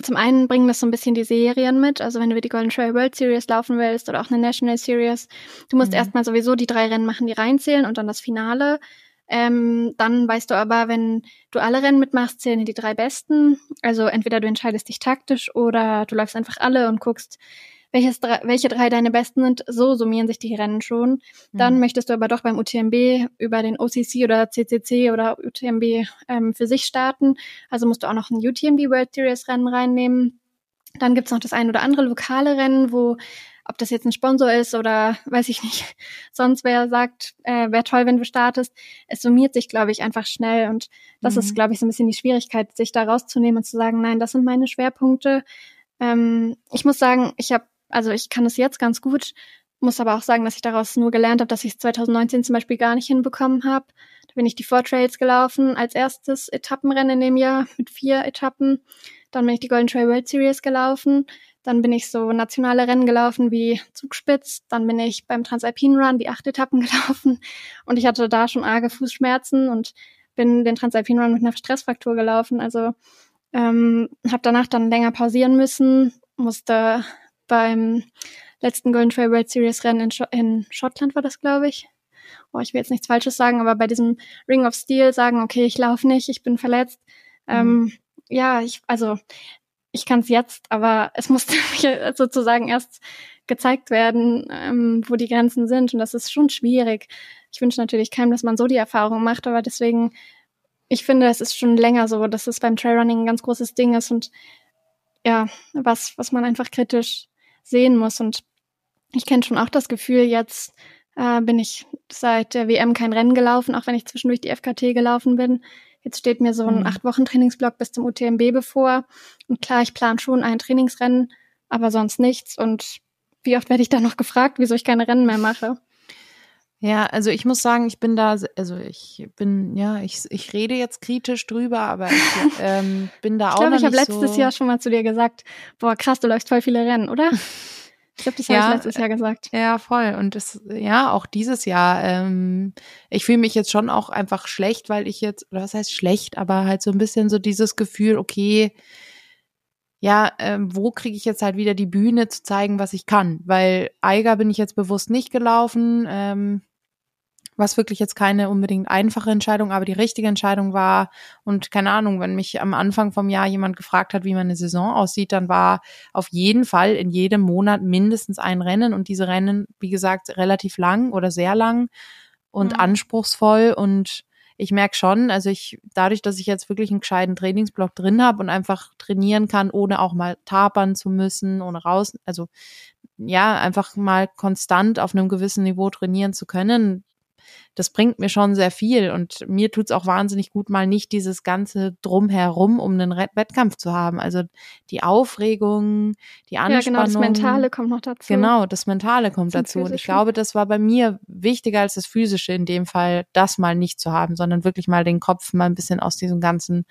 zum einen bringen das so ein bisschen die Serien mit, also wenn du die Golden Trail World Series laufen willst oder auch eine National Series, du musst mhm. erstmal sowieso die drei Rennen machen, die reinzählen und dann das Finale. Ähm, dann weißt du aber, wenn du alle Rennen mitmachst, zählen die drei besten. Also entweder du entscheidest dich taktisch oder du läufst einfach alle und guckst, welches, welche drei deine besten sind. So summieren sich die Rennen schon. Dann mhm. möchtest du aber doch beim UTMB über den OCC oder CCC oder UTMB ähm, für sich starten. Also musst du auch noch ein UTMB World Series Rennen reinnehmen. Dann gibt's noch das ein oder andere lokale Rennen, wo ob das jetzt ein Sponsor ist oder (laughs) weiß ich nicht, sonst wer sagt, äh, wäre toll, wenn du startest. Es summiert sich, glaube ich, einfach schnell und das mhm. ist, glaube ich, so ein bisschen die Schwierigkeit, sich da rauszunehmen und zu sagen, nein, das sind meine Schwerpunkte. Ähm, ich muss sagen, ich habe, also ich kann es jetzt ganz gut, muss aber auch sagen, dass ich daraus nur gelernt habe, dass ich es 2019 zum Beispiel gar nicht hinbekommen habe. Da bin ich die Four Trails gelaufen als erstes Etappenrennen in dem Jahr mit vier Etappen. Dann bin ich die Golden Trail World Series gelaufen. Dann bin ich so nationale Rennen gelaufen wie Zugspitz. Dann bin ich beim Transalpine Run die acht Etappen (laughs) gelaufen. Und ich hatte da schon arge Fußschmerzen und bin den Transalpine Run mit einer Stressfraktur gelaufen. Also ähm, habe danach dann länger pausieren müssen, musste beim letzten Golden Trail World Series Rennen in, Sch in Schottland war das, glaube ich. Oh, ich will jetzt nichts Falsches sagen, aber bei diesem Ring of Steel sagen, okay, ich laufe nicht, ich bin verletzt. Mhm. Ähm, ja, ich, also ich kann es jetzt, aber es musste (laughs) sozusagen erst gezeigt werden, ähm, wo die Grenzen sind. Und das ist schon schwierig. Ich wünsche natürlich keinem, dass man so die Erfahrung macht, aber deswegen, ich finde, es ist schon länger so, dass es beim Trailrunning ein ganz großes Ding ist und ja, was, was man einfach kritisch sehen muss. Und ich kenne schon auch das Gefühl, jetzt äh, bin ich seit der WM kein Rennen gelaufen, auch wenn ich zwischendurch die FKT gelaufen bin. Jetzt steht mir so ein mhm. acht Wochen Trainingsblock bis zum UTMB bevor. Und klar, ich plane schon ein Trainingsrennen, aber sonst nichts. Und wie oft werde ich da noch gefragt, wieso ich keine Rennen mehr mache? Ja, also ich muss sagen, ich bin da, also ich bin, ja, ich, ich rede jetzt kritisch drüber, aber ich (laughs) ähm, bin da ich auch glaub, noch ich nicht Ich habe letztes so Jahr schon mal zu dir gesagt, boah, krass, du läufst voll viele Rennen, oder? (laughs) Ich glaube, das ja, habe ich letztes Jahr gesagt. Ja, voll. Und das, ja, auch dieses Jahr. Ähm, ich fühle mich jetzt schon auch einfach schlecht, weil ich jetzt, oder was heißt schlecht, aber halt so ein bisschen so dieses Gefühl, okay, ja, ähm, wo kriege ich jetzt halt wieder die Bühne zu zeigen, was ich kann? Weil Eiger bin ich jetzt bewusst nicht gelaufen. Ähm, was wirklich jetzt keine unbedingt einfache Entscheidung, aber die richtige Entscheidung war. Und keine Ahnung, wenn mich am Anfang vom Jahr jemand gefragt hat, wie meine Saison aussieht, dann war auf jeden Fall in jedem Monat mindestens ein Rennen und diese Rennen, wie gesagt, relativ lang oder sehr lang und mhm. anspruchsvoll und ich merke schon, also ich, dadurch, dass ich jetzt wirklich einen gescheiten Trainingsblock drin habe und einfach trainieren kann, ohne auch mal tapern zu müssen, ohne raus, also ja, einfach mal konstant auf einem gewissen Niveau trainieren zu können, das bringt mir schon sehr viel und mir tut's auch wahnsinnig gut, mal nicht dieses ganze Drumherum, um einen Wettkampf zu haben. Also die Aufregung, die Anspannung. Ja, genau, das Mentale kommt noch dazu. Genau, das Mentale kommt Zum dazu. Und ich glaube, das war bei mir wichtiger als das Physische in dem Fall, das mal nicht zu haben, sondern wirklich mal den Kopf mal ein bisschen aus diesem ganzen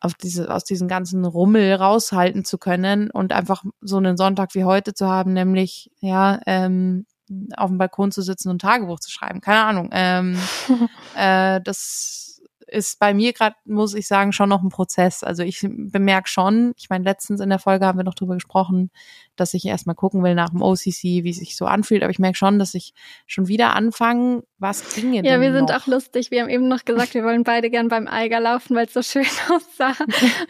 auf diese, aus diesem ganzen Rummel raushalten zu können und einfach so einen Sonntag wie heute zu haben, nämlich ja, ähm, auf dem Balkon zu sitzen und Tagebuch zu schreiben. Keine Ahnung. Ähm, (laughs) äh, das ist bei mir gerade, muss ich sagen, schon noch ein Prozess. Also ich bemerke schon, ich meine, letztens in der Folge haben wir noch drüber gesprochen, dass ich erstmal gucken will nach dem OCC, wie es sich so anfühlt. Aber ich merke schon, dass ich schon wieder anfange, was ginge Ja, wir sind noch? auch lustig. Wir haben eben noch gesagt, wir wollen beide gern beim Eiger laufen, weil es so schön (laughs) aussah.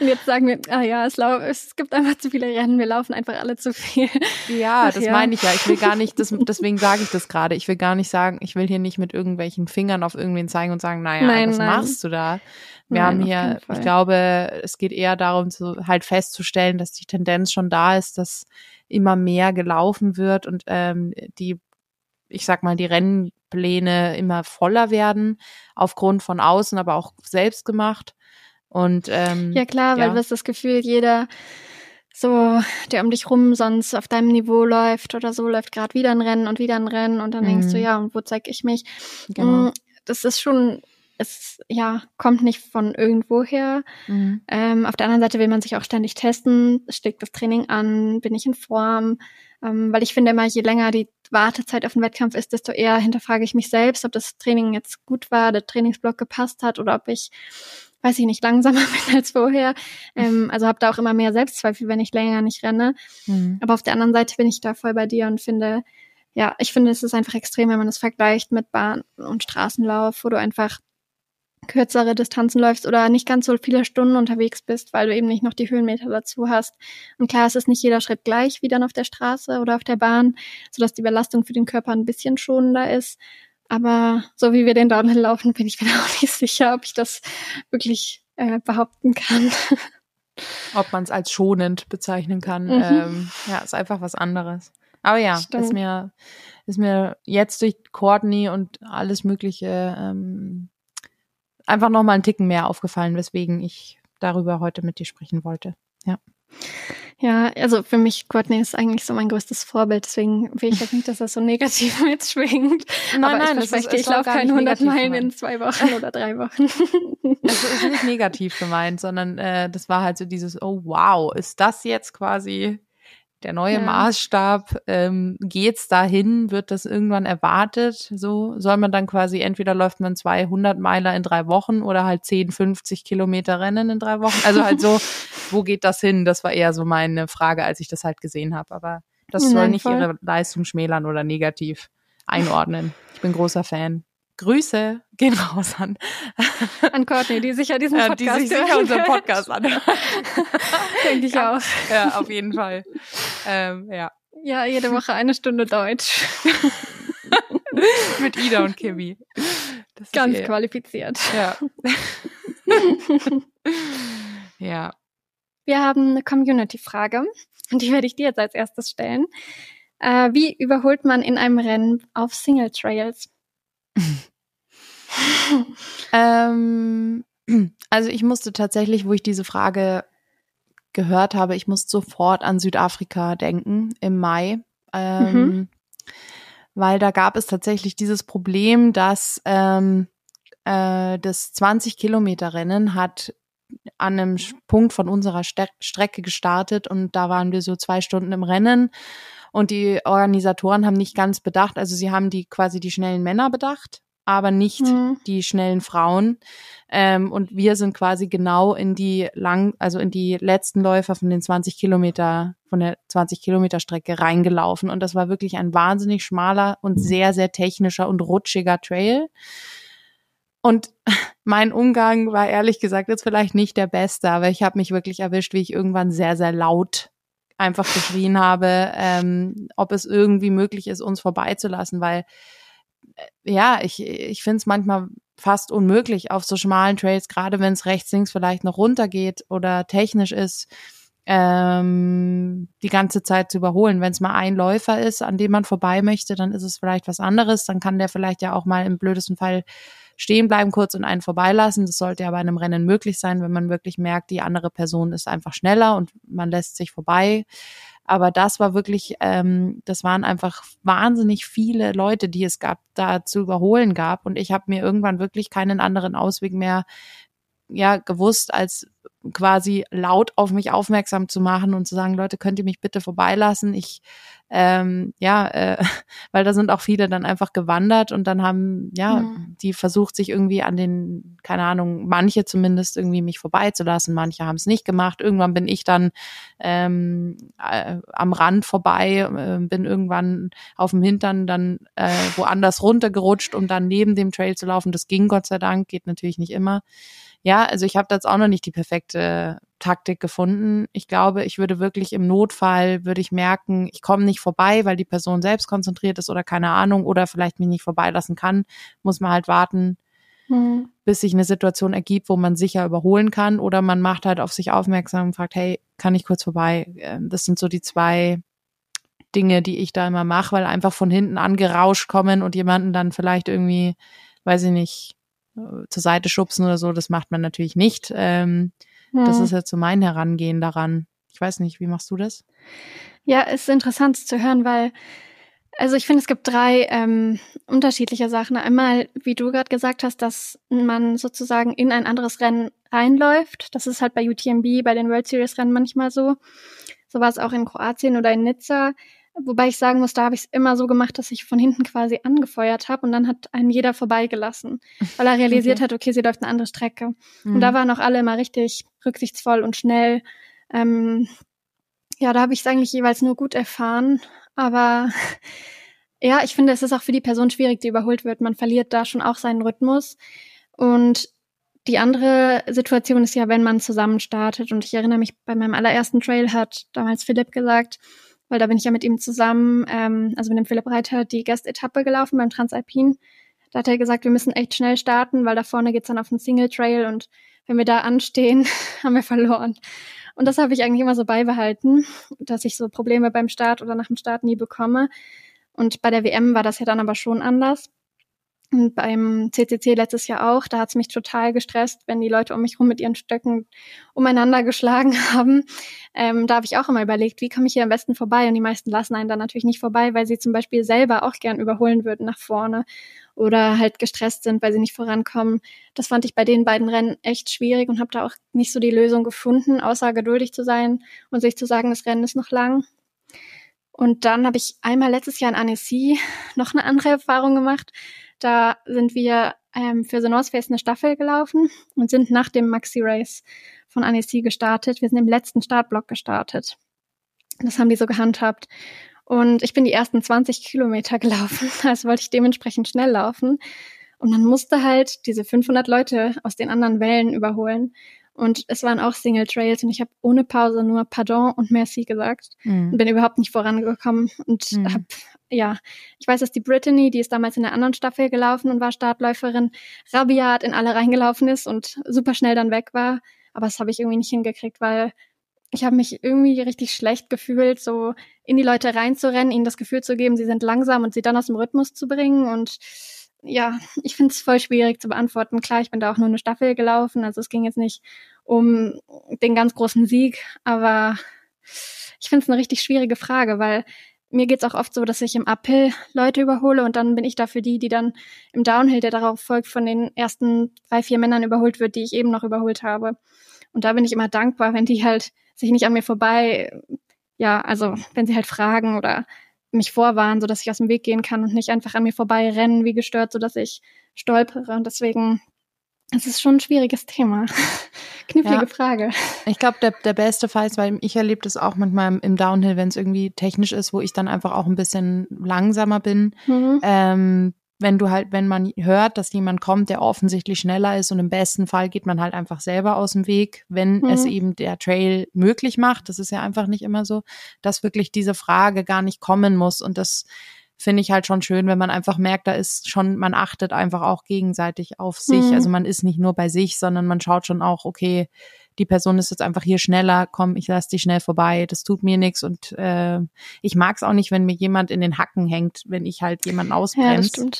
Und jetzt sagen wir, ah ja, es, es gibt einfach zu viele Rennen, wir laufen einfach alle zu viel. Ja, das ja. meine ich ja. Ich will gar nicht, das, deswegen sage ich das gerade. Ich will gar nicht sagen, ich will hier nicht mit irgendwelchen Fingern auf irgendwen zeigen und sagen, naja, nein, was nein. machst du da? Wir Nein, haben hier, ich glaube, es geht eher darum, zu, halt festzustellen, dass die Tendenz schon da ist, dass immer mehr gelaufen wird und ähm, die, ich sag mal, die Rennpläne immer voller werden, aufgrund von außen, aber auch selbst gemacht. Und ähm, ja klar, ja. weil du hast das Gefühl, jeder so, der um dich rum sonst auf deinem Niveau läuft oder so, läuft gerade wieder ein Rennen und wieder ein Rennen und dann mhm. denkst du, mhm. ja, und wo zeig ich mich? Genau. Mm, das ist schon es ja kommt nicht von irgendwoher. Mhm. Ähm, auf der anderen Seite will man sich auch ständig testen, steckt das Training an, bin ich in Form, ähm, weil ich finde immer, je länger die Wartezeit auf den Wettkampf ist, desto eher hinterfrage ich mich selbst, ob das Training jetzt gut war, der Trainingsblock gepasst hat oder ob ich weiß ich nicht, langsamer (laughs) bin als vorher. Ähm, also habe da auch immer mehr Selbstzweifel, wenn ich länger nicht renne. Mhm. Aber auf der anderen Seite bin ich da voll bei dir und finde, ja, ich finde, es ist einfach extrem, wenn man es vergleicht mit Bahn- und Straßenlauf, wo du einfach kürzere Distanzen läufst oder nicht ganz so viele Stunden unterwegs bist, weil du eben nicht noch die Höhenmeter dazu hast. Und klar, es ist nicht jeder Schritt gleich wie dann auf der Straße oder auf der Bahn, sodass die Belastung für den Körper ein bisschen schonender ist. Aber so wie wir den Downhill laufen, bin ich mir (laughs) auch nicht sicher, ob ich das wirklich äh, behaupten kann. (laughs) Ob man es als schonend bezeichnen kann. Mhm. Ähm, ja, ist einfach was anderes. Aber ja, ist mir, ist mir jetzt durch Courtney und alles Mögliche ähm, einfach noch mal einen Ticken mehr aufgefallen, weswegen ich darüber heute mit dir sprechen wollte. Ja. Ja, also für mich Courtney ist eigentlich so mein größtes Vorbild, deswegen will ich jetzt nicht, dass das so negativ (laughs) mitschwingt. Nein, Aber nein, ich ich laufe keine 100 Meilen in zwei Wochen oder drei Wochen. (laughs) Es ist nicht negativ gemeint, sondern äh, das war halt so dieses, oh wow, ist das jetzt quasi der neue ja. Maßstab, ähm, geht's dahin, wird das irgendwann erwartet, so soll man dann quasi, entweder läuft man 200 Meiler in drei Wochen oder halt 10, 50 Kilometer Rennen in drei Wochen, also halt so, (laughs) wo geht das hin? Das war eher so meine Frage, als ich das halt gesehen habe, aber das soll Nein, nicht voll. ihre Leistung schmälern oder negativ einordnen. Ich bin großer Fan. Grüße gehen raus an. An Courtney, die sicher diesen Podcast ja, Die sich sicher unseren Podcast an. (laughs) Denke ich ja, auch. Ja, auf jeden Fall. Ähm, ja. Ja, jede Woche eine Stunde Deutsch. (laughs) Mit Ida und Kimi. Ganz eh. qualifiziert. Ja. (laughs) ja. Wir haben eine Community-Frage und die werde ich dir jetzt als erstes stellen. Äh, wie überholt man in einem Rennen auf Single Trails? Ähm, also ich musste tatsächlich, wo ich diese Frage gehört habe, ich musste sofort an Südafrika denken im Mai. Ähm, mhm. Weil da gab es tatsächlich dieses Problem, dass ähm, äh, das 20 Kilometer Rennen hat an einem Punkt von unserer Ste Strecke gestartet und da waren wir so zwei Stunden im Rennen und die Organisatoren haben nicht ganz bedacht, also sie haben die quasi die schnellen Männer bedacht, aber nicht mhm. die schnellen Frauen. Ähm, und wir sind quasi genau in die lang, also in die letzten Läufer von den 20 Kilometer, von der 20 Kilometer Strecke reingelaufen. Und das war wirklich ein wahnsinnig schmaler und sehr, sehr technischer und rutschiger Trail. Und (laughs) mein Umgang war ehrlich gesagt jetzt vielleicht nicht der beste, aber ich habe mich wirklich erwischt, wie ich irgendwann sehr, sehr laut einfach geschrien habe, ähm, ob es irgendwie möglich ist, uns vorbeizulassen, weil ja, ich, ich finde es manchmal fast unmöglich auf so schmalen Trails, gerade wenn es rechts, links vielleicht noch runter geht oder technisch ist, ähm, die ganze Zeit zu überholen. Wenn es mal ein Läufer ist, an dem man vorbei möchte, dann ist es vielleicht was anderes. Dann kann der vielleicht ja auch mal im blödesten Fall stehen bleiben kurz und einen vorbeilassen. Das sollte ja bei einem Rennen möglich sein, wenn man wirklich merkt, die andere Person ist einfach schneller und man lässt sich vorbei. Aber das war wirklich, ähm, das waren einfach wahnsinnig viele Leute, die es gab, da zu überholen gab. Und ich habe mir irgendwann wirklich keinen anderen Ausweg mehr ja gewusst, als quasi laut auf mich aufmerksam zu machen und zu sagen, Leute, könnt ihr mich bitte vorbeilassen? Ich, ähm, ja, äh, (laughs) weil da sind auch viele dann einfach gewandert und dann haben, ja, mhm. die versucht, sich irgendwie an den, keine Ahnung, manche zumindest irgendwie mich vorbeizulassen, manche haben es nicht gemacht. Irgendwann bin ich dann ähm, äh, am Rand vorbei, äh, bin irgendwann auf dem Hintern dann äh, woanders runtergerutscht, um dann neben dem Trail zu laufen. Das ging Gott sei Dank, geht natürlich nicht immer ja, also ich habe da jetzt auch noch nicht die perfekte Taktik gefunden. Ich glaube, ich würde wirklich im Notfall, würde ich merken, ich komme nicht vorbei, weil die Person selbst konzentriert ist oder keine Ahnung oder vielleicht mich nicht vorbeilassen kann, muss man halt warten, mhm. bis sich eine Situation ergibt, wo man sicher überholen kann oder man macht halt auf sich aufmerksam und fragt, hey, kann ich kurz vorbei? Ähm, das sind so die zwei Dinge, die ich da immer mache, weil einfach von hinten angerauscht kommen und jemanden dann vielleicht irgendwie, weiß ich nicht, zur Seite schubsen oder so, das macht man natürlich nicht. Ähm, hm. Das ist jetzt so mein Herangehen daran. Ich weiß nicht, wie machst du das? Ja, es ist interessant zu hören, weil also ich finde, es gibt drei ähm, unterschiedliche Sachen. Einmal, wie du gerade gesagt hast, dass man sozusagen in ein anderes Rennen reinläuft. Das ist halt bei UTMB, bei den World Series Rennen manchmal so. So war es auch in Kroatien oder in Nizza. Wobei ich sagen muss, da habe ich es immer so gemacht, dass ich von hinten quasi angefeuert habe und dann hat einen jeder vorbeigelassen, weil er (laughs) realisiert okay. hat, okay, sie läuft eine andere Strecke. Mhm. Und da waren auch alle immer richtig rücksichtsvoll und schnell. Ähm, ja, da habe ich es eigentlich jeweils nur gut erfahren. Aber (laughs) ja, ich finde, es ist auch für die Person schwierig, die überholt wird. Man verliert da schon auch seinen Rhythmus. Und die andere Situation ist ja, wenn man zusammen startet. Und ich erinnere mich, bei meinem allerersten Trail hat damals Philipp gesagt, weil da bin ich ja mit ihm zusammen, ähm, also mit dem Philipp Reiter, die Gastetappe gelaufen beim Transalpin. Da hat er gesagt, wir müssen echt schnell starten, weil da vorne geht's dann auf den Single Trail und wenn wir da anstehen, (laughs) haben wir verloren. Und das habe ich eigentlich immer so beibehalten, dass ich so Probleme beim Start oder nach dem Start nie bekomme. Und bei der WM war das ja dann aber schon anders. Und beim CCC letztes Jahr auch, da hat's mich total gestresst, wenn die Leute um mich rum mit ihren Stöcken umeinander geschlagen (laughs) haben. Ähm, da habe ich auch immer überlegt, wie komme ich hier am besten vorbei? Und die meisten lassen einen dann natürlich nicht vorbei, weil sie zum Beispiel selber auch gern überholen würden nach vorne oder halt gestresst sind, weil sie nicht vorankommen. Das fand ich bei den beiden Rennen echt schwierig und habe da auch nicht so die Lösung gefunden, außer geduldig zu sein und sich zu sagen, das Rennen ist noch lang. Und dann habe ich einmal letztes Jahr in Annecy noch eine andere Erfahrung gemacht da sind wir ähm, für The North Face eine Staffel gelaufen und sind nach dem Maxi Race von Annecy gestartet. Wir sind im letzten Startblock gestartet. Das haben die so gehandhabt. Und ich bin die ersten 20 Kilometer gelaufen, (laughs) also wollte ich dementsprechend schnell laufen. Und man musste halt diese 500 Leute aus den anderen Wellen überholen. Und es waren auch Single Trails und ich habe ohne Pause nur Pardon und Merci gesagt mhm. und bin überhaupt nicht vorangekommen und mhm. habe ja, ich weiß, dass die Brittany, die ist damals in der anderen Staffel gelaufen und war Startläuferin, rabiat in alle reingelaufen ist und super schnell dann weg war. Aber das habe ich irgendwie nicht hingekriegt, weil ich habe mich irgendwie richtig schlecht gefühlt, so in die Leute reinzurennen, ihnen das Gefühl zu geben, sie sind langsam und sie dann aus dem Rhythmus zu bringen. Und ja, ich finde es voll schwierig zu beantworten. Klar, ich bin da auch nur eine Staffel gelaufen, also es ging jetzt nicht um den ganz großen Sieg, aber ich finde es eine richtig schwierige Frage, weil mir geht's auch oft so, dass ich im Uphill Leute überhole und dann bin ich dafür die, die dann im Downhill, der darauf folgt, von den ersten drei, vier Männern überholt wird, die ich eben noch überholt habe. Und da bin ich immer dankbar, wenn die halt sich nicht an mir vorbei, ja, also wenn sie halt fragen oder mich vorwarnen, so dass ich aus dem Weg gehen kann und nicht einfach an mir vorbei rennen wie gestört, so dass ich stolpere. Und deswegen es ist schon ein schwieriges Thema. (laughs) Knifflige ja. Frage. Ich glaube, der, der beste Fall ist, weil ich erlebe das auch manchmal im Downhill, wenn es irgendwie technisch ist, wo ich dann einfach auch ein bisschen langsamer bin. Mhm. Ähm, wenn du halt, wenn man hört, dass jemand kommt, der offensichtlich schneller ist und im besten Fall geht man halt einfach selber aus dem Weg, wenn mhm. es eben der Trail möglich macht. Das ist ja einfach nicht immer so, dass wirklich diese Frage gar nicht kommen muss und das finde ich halt schon schön, wenn man einfach merkt, da ist schon, man achtet einfach auch gegenseitig auf sich. Mhm. Also man ist nicht nur bei sich, sondern man schaut schon auch, okay, die Person ist jetzt einfach hier schneller, komm, ich lass dich schnell vorbei, das tut mir nichts und äh, ich mag es auch nicht, wenn mir jemand in den Hacken hängt, wenn ich halt jemanden ausbremse. Ja,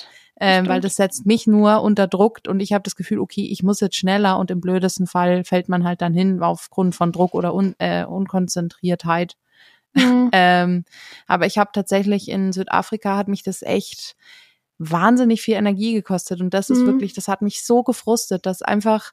ähm, weil das setzt mich nur unter Druck und ich habe das Gefühl, okay, ich muss jetzt schneller und im blödesten Fall fällt man halt dann hin aufgrund von Druck oder Un äh, Unkonzentriertheit. Mhm. (laughs) ähm, aber ich habe tatsächlich in Südafrika hat mich das echt wahnsinnig viel Energie gekostet und das ist mhm. wirklich, das hat mich so gefrustet, dass einfach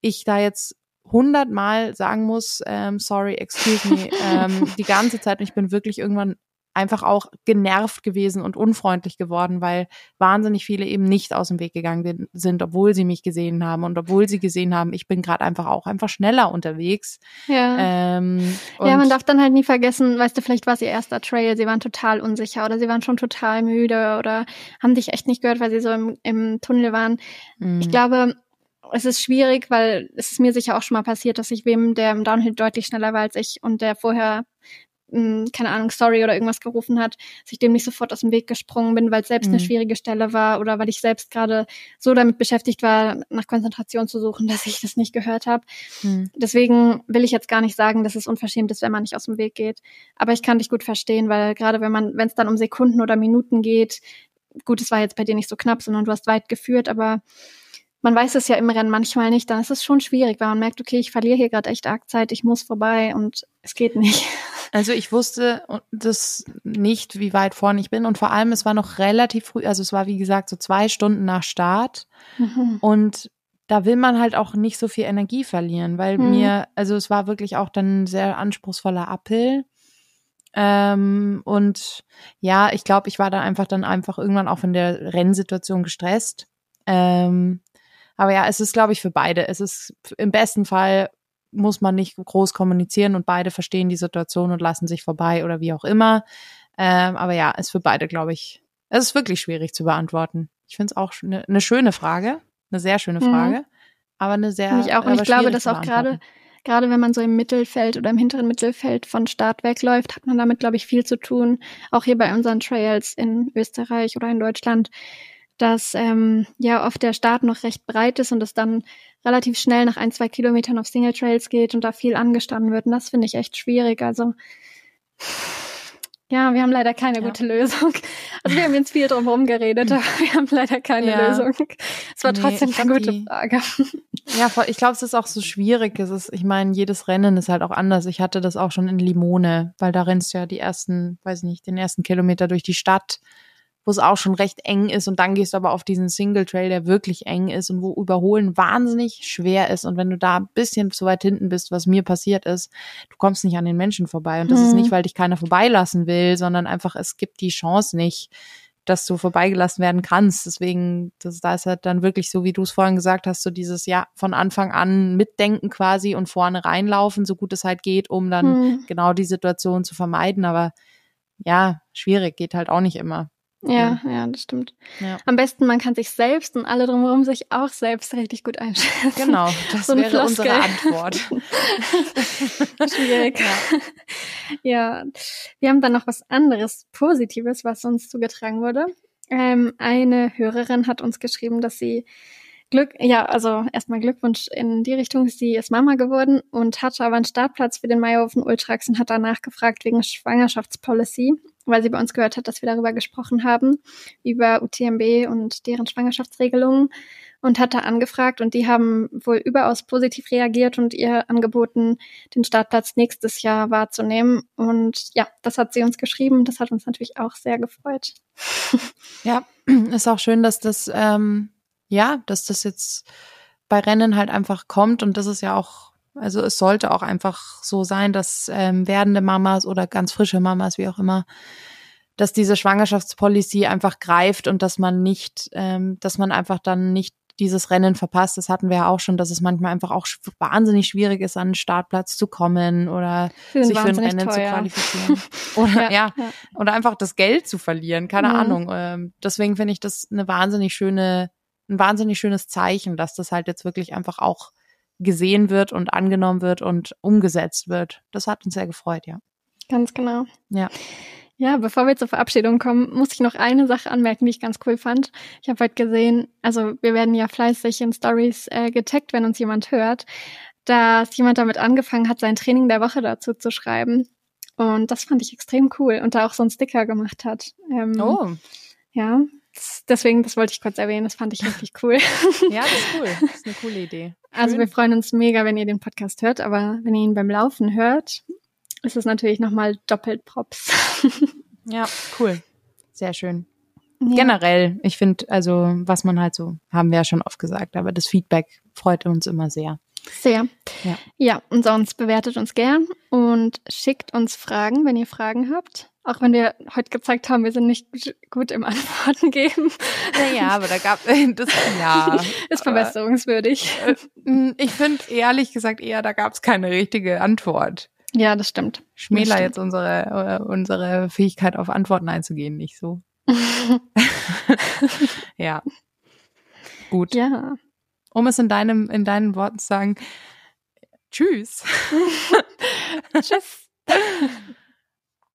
ich da jetzt hundertmal sagen muss, ähm, sorry, excuse me, ähm, die ganze Zeit und ich bin wirklich irgendwann einfach auch genervt gewesen und unfreundlich geworden, weil wahnsinnig viele eben nicht aus dem Weg gegangen sind, obwohl sie mich gesehen haben und obwohl sie gesehen haben, ich bin gerade einfach auch einfach schneller unterwegs. Ja. Ähm, ja, man darf dann halt nie vergessen, weißt du, vielleicht war es ihr erster Trail, sie waren total unsicher oder sie waren schon total müde oder haben dich echt nicht gehört, weil sie so im, im Tunnel waren. Mhm. Ich glaube, es ist schwierig, weil es ist mir sicher auch schon mal passiert, dass ich wem, der im Downhill deutlich schneller war als ich und der vorher hm, keine Ahnung, Story oder irgendwas gerufen hat, dass ich dem nicht sofort aus dem Weg gesprungen bin, weil es selbst mhm. eine schwierige Stelle war oder weil ich selbst gerade so damit beschäftigt war, nach Konzentration zu suchen, (laughs) dass ich das nicht gehört habe. Mhm. Deswegen will ich jetzt gar nicht sagen, dass es unverschämt ist, wenn man nicht aus dem Weg geht. Aber ich kann dich gut verstehen, weil gerade wenn man, wenn es dann um Sekunden oder Minuten geht, gut, es war jetzt bei dir nicht so knapp, sondern du hast weit geführt, aber man weiß es ja im Rennen manchmal nicht, dann ist es schon schwierig, weil man merkt, okay, ich verliere hier gerade echt arg Zeit, ich muss vorbei und es geht nicht. (laughs) Also ich wusste das nicht, wie weit vorne ich bin. Und vor allem, es war noch relativ früh, also es war wie gesagt so zwei Stunden nach Start. Mhm. Und da will man halt auch nicht so viel Energie verlieren, weil mhm. mir, also es war wirklich auch dann ein sehr anspruchsvoller Uphill. Ähm, und ja, ich glaube, ich war dann einfach dann einfach irgendwann auch von der Rennsituation gestresst. Ähm, aber ja, es ist, glaube ich, für beide. Es ist im besten Fall muss man nicht groß kommunizieren und beide verstehen die Situation und lassen sich vorbei oder wie auch immer. Ähm, aber ja, ist für beide, glaube ich, es ist wirklich schwierig zu beantworten. Ich finde es auch eine, eine schöne Frage, eine sehr schöne mhm. Frage, mhm. aber eine sehr. Ich auch. Und ich glaube, dass auch gerade gerade wenn man so im Mittelfeld oder im hinteren Mittelfeld von Start wegläuft, hat man damit, glaube ich, viel zu tun. Auch hier bei unseren Trails in Österreich oder in Deutschland dass ähm, ja oft der Start noch recht breit ist und es dann relativ schnell nach ein, zwei Kilometern auf Single Trails geht und da viel angestanden wird. Und das finde ich echt schwierig. Also ja, wir haben leider keine ja. gute Lösung. Also wir haben jetzt viel drum geredet, (laughs) aber wir haben leider keine ja. Lösung. Es war trotzdem nee, eine gute die, Frage. Ja, ich glaube, es ist auch so schwierig. Es ist, ich meine, jedes Rennen ist halt auch anders. Ich hatte das auch schon in Limone, weil da rennst du ja die ersten, weiß nicht, den ersten Kilometer durch die Stadt wo es auch schon recht eng ist und dann gehst du aber auf diesen Single Trail, der wirklich eng ist und wo Überholen wahnsinnig schwer ist und wenn du da ein bisschen zu weit hinten bist, was mir passiert ist, du kommst nicht an den Menschen vorbei und das mhm. ist nicht, weil dich keiner vorbeilassen will, sondern einfach es gibt die Chance nicht, dass du vorbeigelassen werden kannst. Deswegen, das, da ist halt dann wirklich so, wie du es vorhin gesagt hast, so dieses, ja, von Anfang an mitdenken quasi und vorne reinlaufen, so gut es halt geht, um dann mhm. genau die Situation zu vermeiden. Aber ja, schwierig, geht halt auch nicht immer. Ja, ja, das stimmt. Ja. Am besten, man kann sich selbst und alle drumherum sich auch selbst richtig gut einschätzen. Genau, (laughs) das so wäre Floskel. unsere Antwort. (laughs) Schwierig. Ja. ja, wir haben dann noch was anderes Positives, was uns zugetragen wurde. Ähm, eine Hörerin hat uns geschrieben, dass sie Glück, ja, also erstmal Glückwunsch in die Richtung. Sie ist Mama geworden und hatte aber einen Startplatz für den Meierhofen Ultrax und hat danach gefragt wegen Schwangerschaftspolicy weil sie bei uns gehört hat, dass wir darüber gesprochen haben, über UTMB und deren Schwangerschaftsregelungen und hat da angefragt und die haben wohl überaus positiv reagiert und ihr angeboten, den Startplatz nächstes Jahr wahrzunehmen. Und ja, das hat sie uns geschrieben. Das hat uns natürlich auch sehr gefreut. (laughs) Ja, (clears throat) ist auch schön, dass das, ähm, ja, dass das jetzt bei Rennen halt einfach kommt und das ist ja auch also es sollte auch einfach so sein, dass ähm, werdende Mamas oder ganz frische Mamas, wie auch immer, dass diese Schwangerschaftspolicy einfach greift und dass man nicht, ähm, dass man einfach dann nicht dieses Rennen verpasst. Das hatten wir ja auch schon, dass es manchmal einfach auch wahnsinnig schwierig ist, an den Startplatz zu kommen oder sich für ein Rennen teuer. zu qualifizieren. (laughs) Oder ja, ja, oder einfach das Geld zu verlieren. Keine mhm. Ahnung. Ähm, deswegen finde ich das eine wahnsinnig schöne, ein wahnsinnig schönes Zeichen, dass das halt jetzt wirklich einfach auch gesehen wird und angenommen wird und umgesetzt wird. Das hat uns sehr gefreut, ja. Ganz genau. Ja. Ja, bevor wir zur Verabschiedung kommen, muss ich noch eine Sache anmerken, die ich ganz cool fand. Ich habe heute gesehen, also wir werden ja fleißig in Stories äh, getaggt, wenn uns jemand hört. dass jemand damit angefangen hat, sein Training der Woche dazu zu schreiben. Und das fand ich extrem cool und da auch so einen Sticker gemacht hat. Ähm, Oh, Ja, deswegen, das wollte ich kurz erwähnen, das fand ich richtig cool. (laughs) ja, das ist cool. Das ist eine (laughs) coole Idee. Also Schön. wir freuen uns mega, wenn ihr den Podcast hört, aber wenn ihr ihn beim Laufen hört, ist es natürlich nochmal doppelt Props. (laughs) Ja, cool. Sehr schön. Ja. Generell, ich finde, also, was man halt so, haben wir ja schon oft gesagt, aber das Feedback freut uns immer sehr. Sehr. Ja. ja, und sonst bewertet uns gern und schickt uns Fragen, wenn ihr Fragen habt. Auch wenn wir heute gezeigt haben, wir sind nicht gut im Antworten geben. Naja, aber da gab (laughs) das, ja. (laughs) Ist verbesserungswürdig. äh, Ich finde ehrlich gesagt eher, da gab es keine richtige Antwort. Ja, das stimmt. Schmäler stimmt. jetzt unsere, äh, unsere Fähigkeit auf Antworten einzugehen, nicht so. (laughs) Ja. Gut. ja. Um es in deinem, in deinen Worten zu sagen, tschüss. Tschüss.